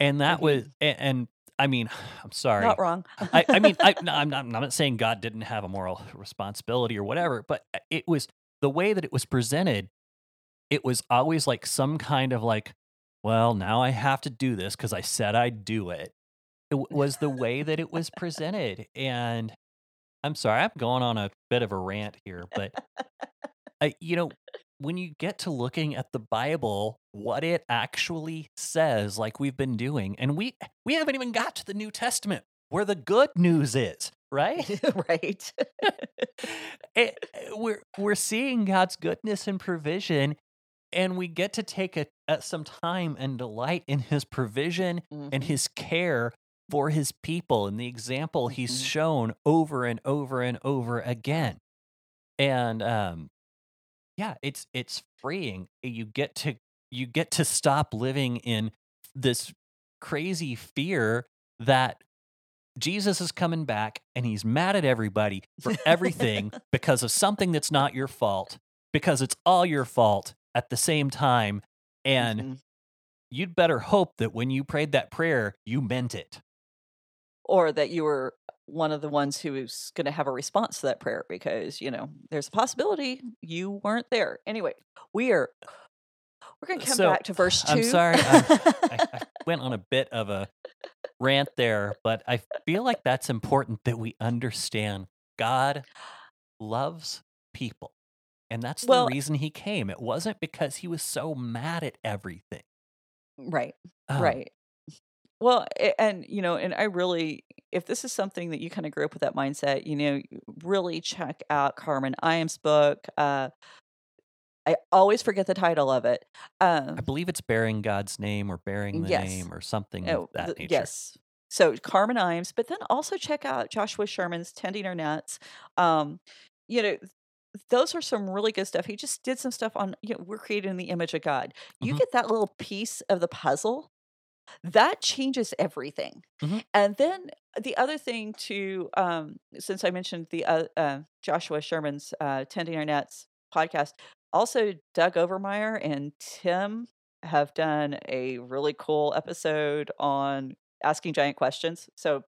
and that was and, and i mean i'm sorry Not wrong. I, I mean, I, no, I'm, not, I'm not saying God didn't have a moral responsibility or whatever, but uh, it was the way that it was presented. It was always like some kind of like, well, now I have to do this because I said I'd do it. It w- was the way that it was presented, and I'm sorry, I'm going on a bit of a rant here, but I, you know, when you get to looking at the Bible, what it actually says, like we've been doing, and we we haven't even got to the New Testament where the good news is, right? right. it, eh, eh, we're we're seeing God's goodness and provision, and we get to take a, a, some time and delight in His provision and Mhm. His care for His people and the example He's Mhm. shown over and over and over again. And um, yeah, it's it's freeing. You get to you get to stop living in this crazy fear that Jesus is coming back and he's mad at everybody for everything because of something that's not your fault, because it's all your fault at the same time. And Mhm. you'd better hope that when you prayed that prayer, you meant it. Or that you were one of the ones who's going to have a response to that prayer because you know there's a possibility you weren't there. Anyway, we are we're going to come So, back to verse 2 I'm sorry, I, I went on a bit of a rant there, but I feel like that's important that we understand God loves people. And that's Well- the reason he came. It wasn't because he was so mad at everything. right. Um, right. Well, and you know, and I really, if this is something that you kind of grew up with that mindset, you know, really check out Carmen Imes' book. Uh, I always forget the title of it. Um, I believe it's bearing God's name or bearing the Yes. name or something Oh, of that nature. Yes. So Carmen Imes, but then also check out Joshua Sherman's Tending Our Nets. Um, you know, those are some really good stuff. He just did some stuff on, you know, we're created in the image of God. You Mhm. get that little piece of the puzzle, that changes everything. Mhm. And then the other thing to, um, since I mentioned the uh, uh, Joshua Sherman's uh, Tending Our Nets podcast, also Doug Overmeyer and Tim have done a really cool episode on asking giant questions. So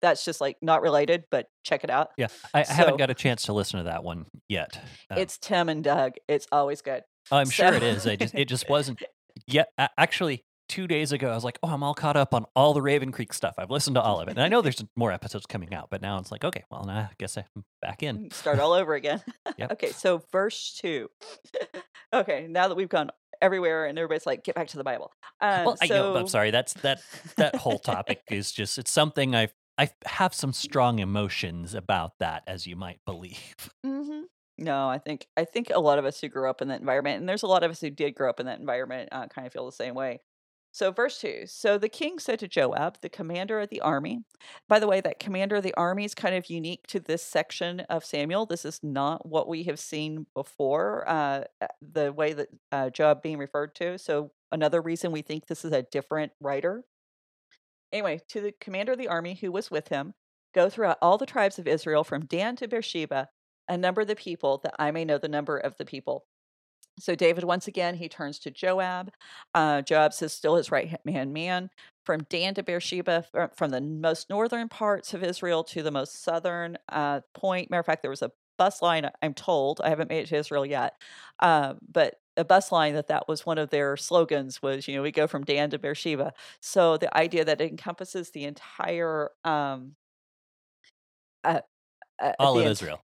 that's just like not related, but check it out. Yeah, I, I haven't got a chance to listen to that one yet. Uh, it's Tim and Doug. It's always good. I'm sure it is. I just it just wasn't yet. a- Actually, two days ago, I was like, "Oh, I'm all caught up on all the Raven Creek stuff. I've listened to all of it, and I know there's more episodes coming out. But now it's like, okay, well, now I guess I'm back in. start all over again. Yep. okay, so verse two. okay, now that we've gone everywhere and everybody's like, get back to the Bible. Um, Well, I know. I'm sorry. That's that that whole topic is just it's something I I have some strong emotions about that, as you might believe. Mhm. No, I think I think a lot of us who grew up in that environment, and there's a lot of us who did grow up in that environment, uh, kind of feel the same way. So, verse two. So the king said to Joab, the commander of the army. By the way, that commander of the army is kind of unique to this section of Samuel. This is not what we have seen before. Uh, uh, the way that uh, Joab being referred to. So another reason we think this is a different writer. Anyway, to the commander of the army who was with him, go throughout all the tribes of Israel from Dan to Beersheba and number the people that I may know the number of the people. So David, once again, he turns to Joab. Uh, Joab says, still his right hand man. From Dan to Beersheba, fr- from the most northern parts of Israel to the most southern uh, point. Matter of fact, there was a bus line, I'm told, I haven't made it to Israel yet, uh, but a bus line that that was one of their slogans was, you know, we go from Dan to Beersheba. So the idea that it encompasses the entire um, uh, uh, All the of Israel.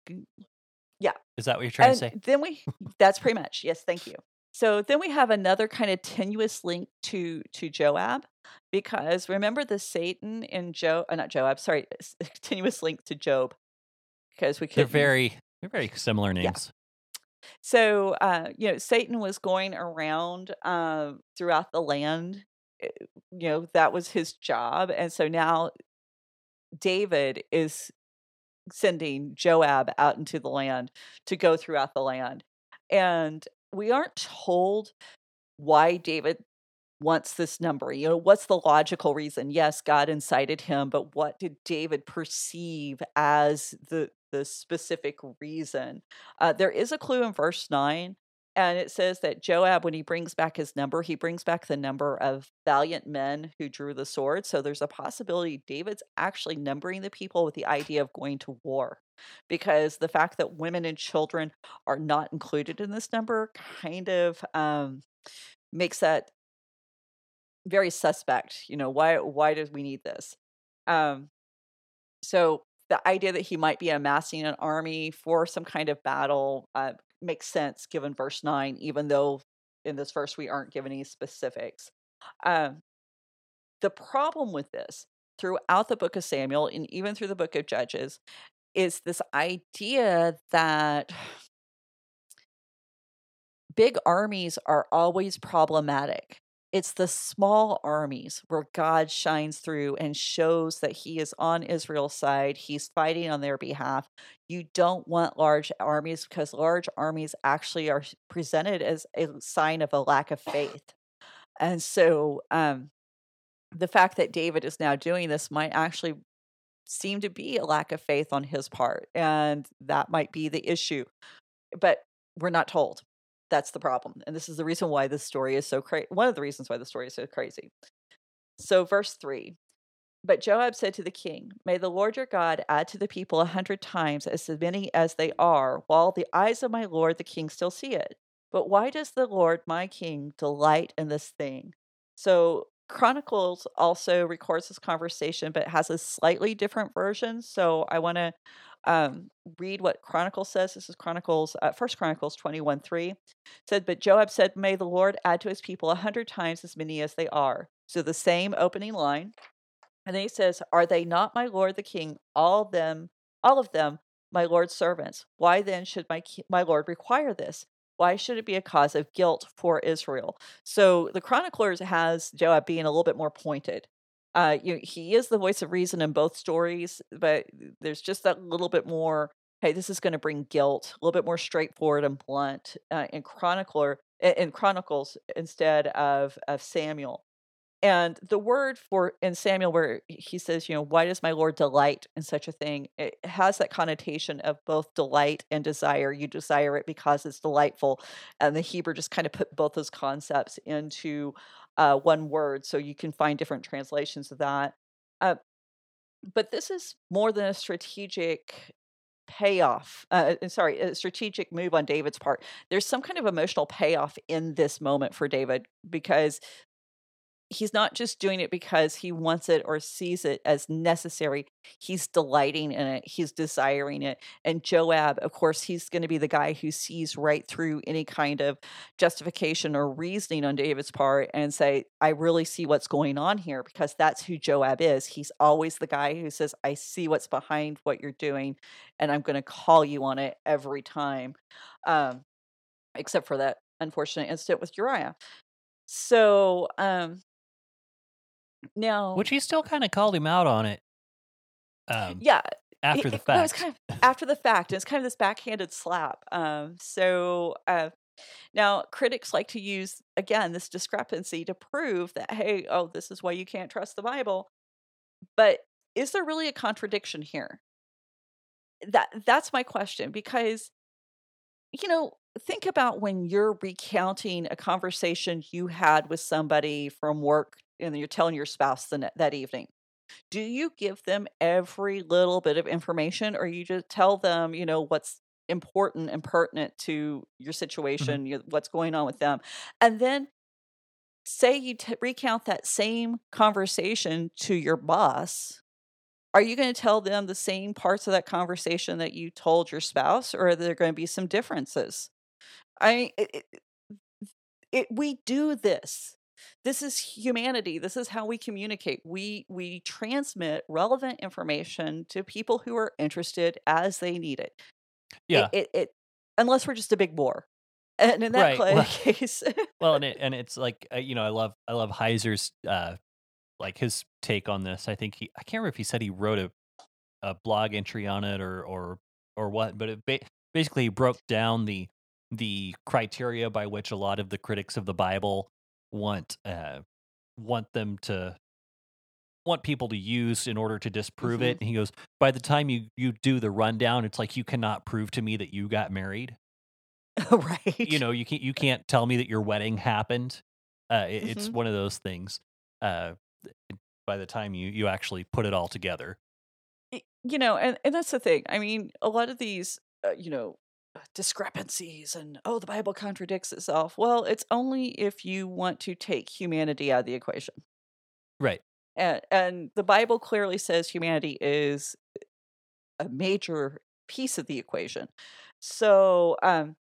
Yeah, Is that what you're trying and to say? then we that's pretty much yes thank you so then we have another kind of tenuous link to to joab because remember the satan in joe uh, not joab sorry tenuous link to job because we can They're very they're very similar yeah names. so uh you know satan was going around uh, throughout the land eh, you know that was his job and so now david is sending Joab out into the land to go throughout the land. And we aren't told why David wants this number. You know, what's the logical reason? Yes, God incited him, but what did David perceive as the the specific reason? Uh, there is a clue in verse nine, and it says that Joab, when he brings back his number, he brings back the number of valiant men who drew the sword. So there's a possibility David's actually numbering the people with the idea of going to war, because the fact that women and children are not included in this number kind of um, makes that very suspect. You know, why why does we need this? Um, so the idea that he might be amassing an army for some kind of battle uh, makes sense given verse nine, even though in this verse we aren't given any specifics. Um, the problem with this throughout the book of Samuel and even through the book of Judges is this idea that big armies are always problematic. It's the small armies where God shines through and shows that he is on Israel's side. He's fighting on their behalf. You don't want large armies because large armies actually are presented as a sign of a lack of faith. And so um, the fact that David is now doing this might actually seem to be a lack of faith on his part. And that might be the issue. But we're not told. That's the problem. And this is the reason why this story is so crazy. One of the reasons why the story is so crazy. So, verse three. But Joab said to the king, May the Lord your God add to the people a hundred times as many as they are, while the eyes of my Lord the king still see it. But why does the Lord my king delight in this thing? So, Chronicles also records this conversation, but has a slightly different version. So, I want to um, read what Chronicles says. This is Chronicles, uh, First Chronicles twenty-one three. Said, but Joab said, "May the Lord add to his people a hundred times as many as they are." So the same opening line, and then he says, "Are they not my lord the king? All them, all of them, my lord's servants. Why then should my my lord require this?" Why should it be a cause of guilt for Israel? So the chroniclers has Joab being a little bit more pointed uh, you, he is the voice of reason in both stories, but there's just that little bit more. Hey, this is going to bring guilt. A little bit more straightforward and blunt uh, in Chronicler in Chronicles instead of of Samuel. And the word for in Samuel, where he says, you know, why does my Lord delight in such a thing? It has that connotation of both delight and desire. You desire it because it's delightful. And the Hebrew just kind of put both those concepts into uh, one word. So you can find different translations of that. Uh, but this is more than a strategic payoff. Uh, uh, sorry, a strategic move on David's part. There's some kind of emotional payoff in this moment for David because he's not just doing it because he wants it or sees it as necessary. He's delighting in it. He's desiring it. And Joab, of course, he's going to be the guy who sees right through any kind of justification or reasoning on David's part and say, I really see what's going on here because that's who Joab is. He's always the guy who says, I see what's behind what you're doing and I'm going to call you on it every time. Um, except for that unfortunate incident with Uriah. So, um, now, Which he still kind of called him out on it um, yeah, after it, the it, no, it's fact. kind of after the fact. and It's kind of this backhanded slap. Um, so uh, now critics like to use again this discrepancy to prove that hey, oh, this is why you can't trust the Bible. But is there really a contradiction here? That that's my question because you know think about when you're recounting a conversation you had with somebody from work and you're telling your spouse the, that evening. Do you give them every little bit of information or you just tell them you know what's important and pertinent to your Mhm. situation you what's going on with them and then say you t- recount that same conversation to your boss? Are you going to tell them the same parts of that conversation that you told your spouse or are there going to be some differences? I it, it, it we do this this is humanity this is how we communicate we we transmit relevant information to people who are interested as they need it Yeah. it, it, it unless we're just a big bore and in that Right. cla- Well, case well, and it, and it's like uh, you know, I love I love Heiser's uh, like his take on this. I think he I can't remember if he said he wrote a a blog entry on it or or or what, but it ba- basically broke down the the criteria by which a lot of the critics of the Bible want uh want them to want people to use in order to disprove Mhm. it. And he goes, by the time you you do the rundown, it's like you cannot prove to me that you got married. right You know, you can't you can't tell me that your wedding happened. Uh, it, it's Mhm. one of those things. Uh, by the time you you actually put it all together, you know and, and that's the thing i mean a lot of these uh, you know discrepancies and oh the bible contradicts itself. Well it's only if you want to take humanity out of the equation. Right? and, and the bible clearly says humanity is a major piece of the equation. So um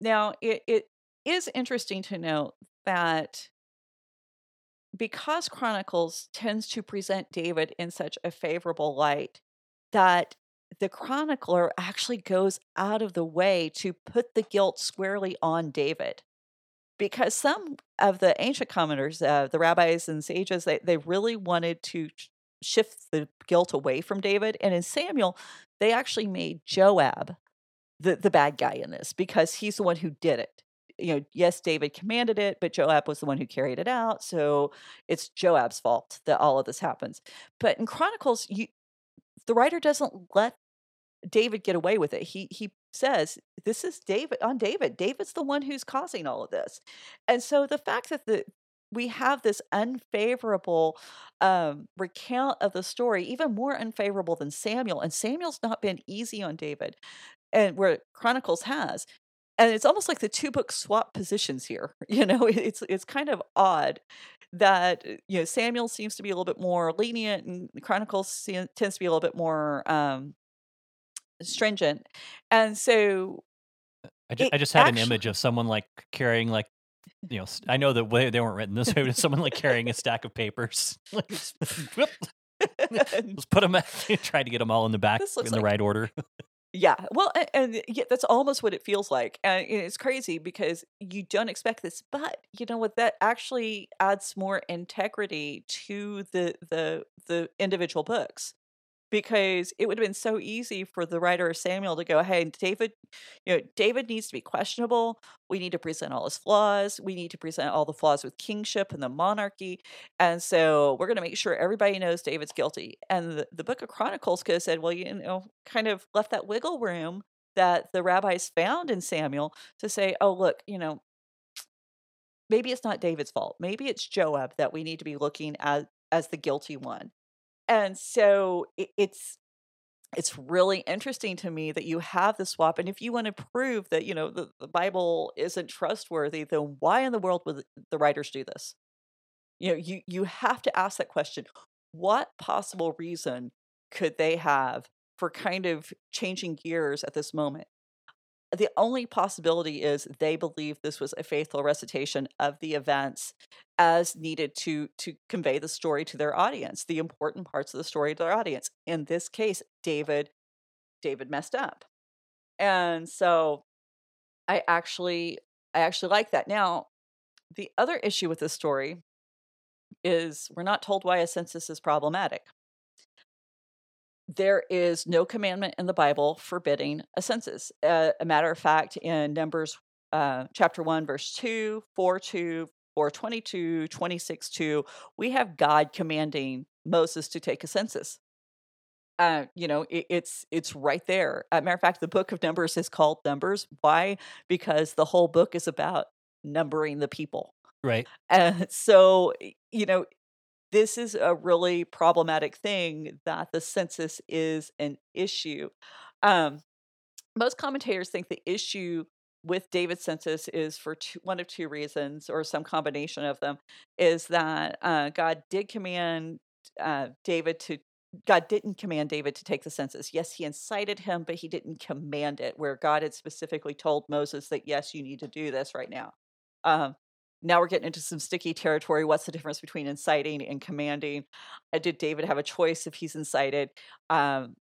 now it, it is interesting to note that because chronicles tends to present david in such a favorable light that the chronicler actually goes out of the way to put the guilt squarely on david because some of the ancient commenters uh, the rabbis and sages they, they really wanted to shift the guilt away from david and in samuel they actually made joab the, the bad guy in this because he's the one who did it you know, yes, David commanded it, but Joab was the one who carried it out. So it's Joab's fault that all of this happens. But in Chronicles, you the writer doesn't let David get away with it. He he says this is David on David. David's the one who's causing all of this. And so the fact that the we have this unfavorable um, recount of the story, even more unfavorable than Samuel, and Samuel's not been easy on David, and where Chronicles has and it's almost like the two books swap positions here you know it's it's kind of odd that uh, you know samuel seems to be a little bit more lenient and chronicles tends to be a little bit more um stringent and so uh, I, ju- it I just had an image of someone like carrying like you know I know that way they weren't written this way, but someone like carrying a stack of papers, like just, let's put them try to get them all in the back in the like right order. Yeah, well, a- and, yeah, that's almost what it feels like, and it's crazy because you don't expect this, but you know what? That actually adds more integrity to the the the individual books because it would have been so easy for the writer of Samuel to go, "Hey, David, you know, David needs to be questionable. We need to present all his flaws. We need to present all the flaws with kingship and the monarchy, and so we're going to make sure everybody knows David's guilty." And the, the Book of Chronicles could have said, "Well, you know, kind of left that wiggle room." That the rabbis found in Samuel to say, oh, look, you know, maybe it's not David's fault. Maybe it's Joab that we need to be looking at as the guilty one and so it, it's it's really interesting to me that you have the swap and if you want to prove that you know the, the bible isn't trustworthy then why in the world would the writers do this? You know you you have to ask that question what possible reason could they have for kind of changing gears at this moment the only possibility is they believe this was a faithful recitation of the events as needed to to convey the story to their audience the important parts of the story to their audience. In this case david david messed up. And so i actually i actually like that. Now the other issue with this story is we're not told why a census is problematic there is no commandment in the Bible forbidding a census. Uh, a matter of fact, in Numbers uh, chapter 1, verse 2, 4 2, 4 22, 26 2, we have God commanding Moses to take a census. Uh, you know, it, it's it's right there. A matter of fact, the book of Numbers is called Numbers. Why? Because the whole book is about numbering the people. Right. And so, you know, this is a really problematic thing that the census is an issue. Um, most commentators think the issue with David's census is for two, one of two reasons, or some combination of them, is that uh, God did command uh, David to. God didn't command David to take the census. Yes, he incited him, but he didn't command it, where God had specifically told Moses that, yes, you need to do this right now. Um, now we're getting into some sticky territory. What's the difference between inciting and commanding? Did David have a choice if he's incited? Um,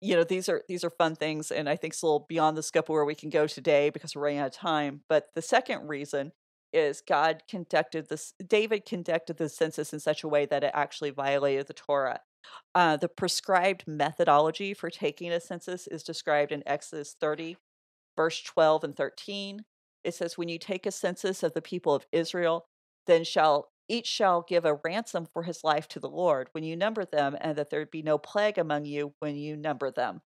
you know, these are these are fun things, and I think it's a little beyond the scope of where we can go today because we're running out of time. But the second reason is God conducted this. David conducted the census in such a way that it actually violated the Torah. Uh, the prescribed methodology for taking a census is described in Exodus 30, verse 12 and 13 it says, When you take a census of the people of Israel, then shall each shall give a ransom for his life to the Lord when you number them, and that there be no plague among you when you number them.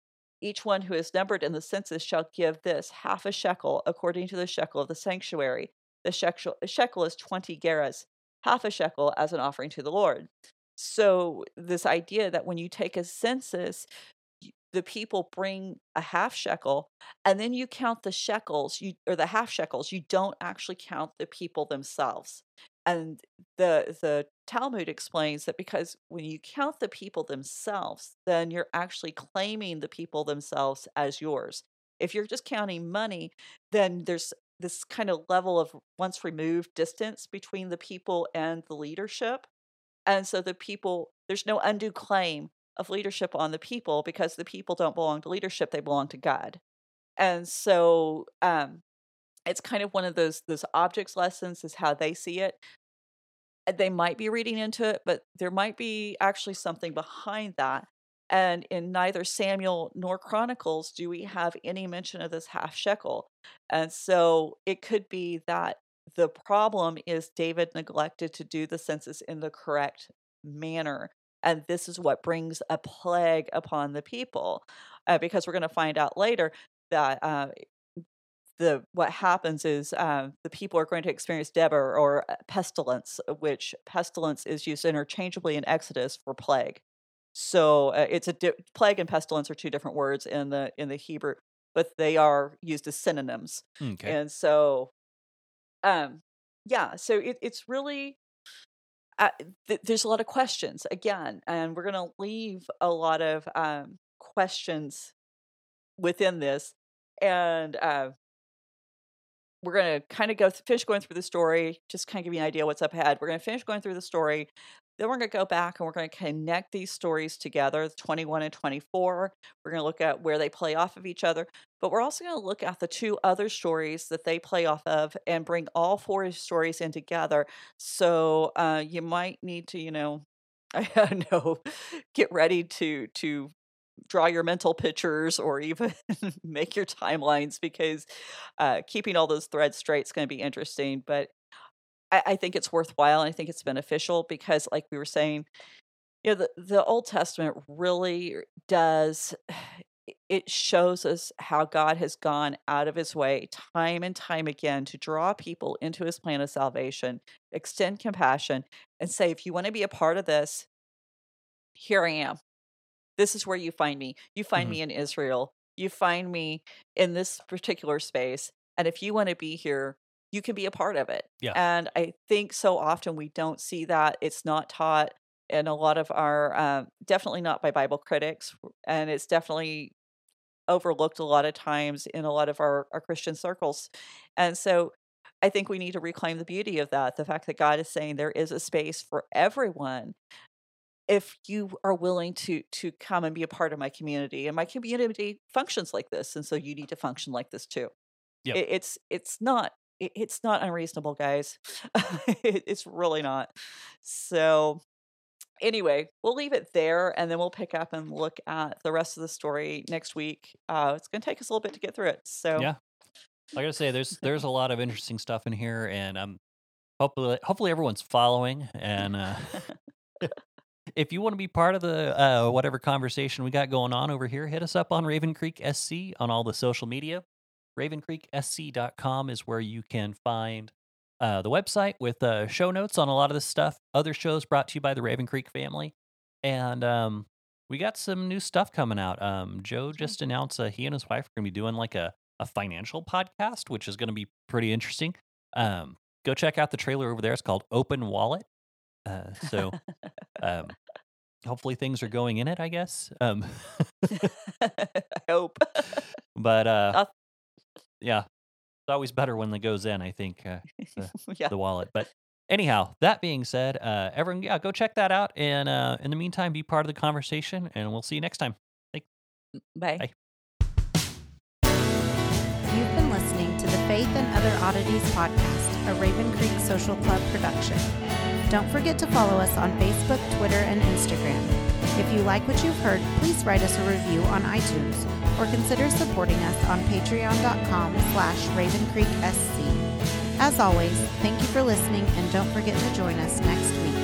Each one who is numbered in the census shall give this half a shekel according to the shekel of the sanctuary. The shekel, shekel is 20 gerahs, half a shekel as an offering to the Lord. So, this idea that when you take a census, the people bring a half shekel and then you count the shekels you or the half shekels you don't actually count the people themselves. And the the talmud explains that because when you count the people themselves then you're actually claiming the people themselves as yours. If you're just counting money then there's this kind of level of once removed distance between the people and the leadership. And so the people there's no undue claim of leadership on the people because the people don't belong to leadership they belong to god. And so um it's kind of one of those those objects lessons is how they see it. They might be reading into it but there might be actually something behind that. And in neither samuel nor chronicles do we have any mention of this half shekel. And so it could be that the problem is david neglected to do the census in the correct manner and this is what brings a plague upon the people uh, because we're going to find out later that uh, the what happens is uh, the people are going to experience deber or uh, pestilence which pestilence is used interchangeably in exodus for plague so uh, it's a di- plague and pestilence are two different words in the in the hebrew but they are used as synonyms Okay. and so um yeah so it, it's really uh, th- there's a lot of questions again, and we're going to leave a lot of um, questions within this, and uh, we're going to kind of go th- finish going through the story, just kind of give you an idea what's up ahead. We're going to finish going through the story. Then we're going to go back and we're going to connect these stories together, 21 and 24. We're going to look at where they play off of each other, but we're also going to look at the two other stories that they play off of and bring all four stories in together. So uh, you might need to, you know, I don't know, get ready to to draw your mental pictures or even make your timelines because uh, keeping all those threads straight is going to be interesting. But I, I think it's worthwhile and I think it's beneficial because, like we were saying, you know, the, the Old Testament really does it shows us how God has gone out of his way time and time again to draw people into his plan of salvation, extend compassion, and say, if you want to be a part of this, here I am. This is where you find me. You find Mhm. me in Israel. You find me in this particular space. And if you want to be here, you can be a part of it. Yeah. And I think so often we don't see that. It's not taught in a lot of our, um, definitely not by Bible critics. And it's definitely overlooked a lot of times in a lot of our, our Christian circles. And so I think we need to reclaim the beauty of that. The fact that God is saying there is a space for everyone if you are willing to to come and be a part of my community and my community functions like this and so you need to function like this too Yep. it, it's it's not it's not unreasonable guys it, it's really not so anyway we'll leave it there and then we'll pick up and look at the rest of the story next week uh it's going to take us a little bit to get through it so Yeah. I gotta say, there's there's a lot of interesting stuff in here, and um, hopefully hopefully everyone's following. And uh, if you want to be part of the uh, whatever conversation we got going on over here, hit us up on Raven Creek SC on all the social media. RavenCreekSC.com is where you can find uh, the website with uh, show notes on a lot of this stuff. Other shows brought to you by the Raven Creek family, and um, we got some new stuff coming out. Um, Joe just announced uh, he and his wife are going to be doing like a a financial podcast, which is going to be pretty interesting. Um, go check out the trailer over there. It's called Open Wallet. Uh, so um, hopefully things are going in it, I guess. Um, i hope but uh, Uh, yeah, it's always better when it goes in. I think uh, yeah the wallet. But anyhow, that being said, uh, everyone, yeah, go check that out. And uh, in the meantime, be part of the conversation, and we'll see you next time. bye. Bye. You've been listening to the Faith and Other Oddities podcast, a Raven Creek Social Club production. Don't forget to follow us on Facebook, Twitter, and Instagram. If you like what you've heard, please write us a review on iTunes or consider supporting us on patreon.com slash ravencreeksc. As always, thank you for listening and don't forget to join us next week.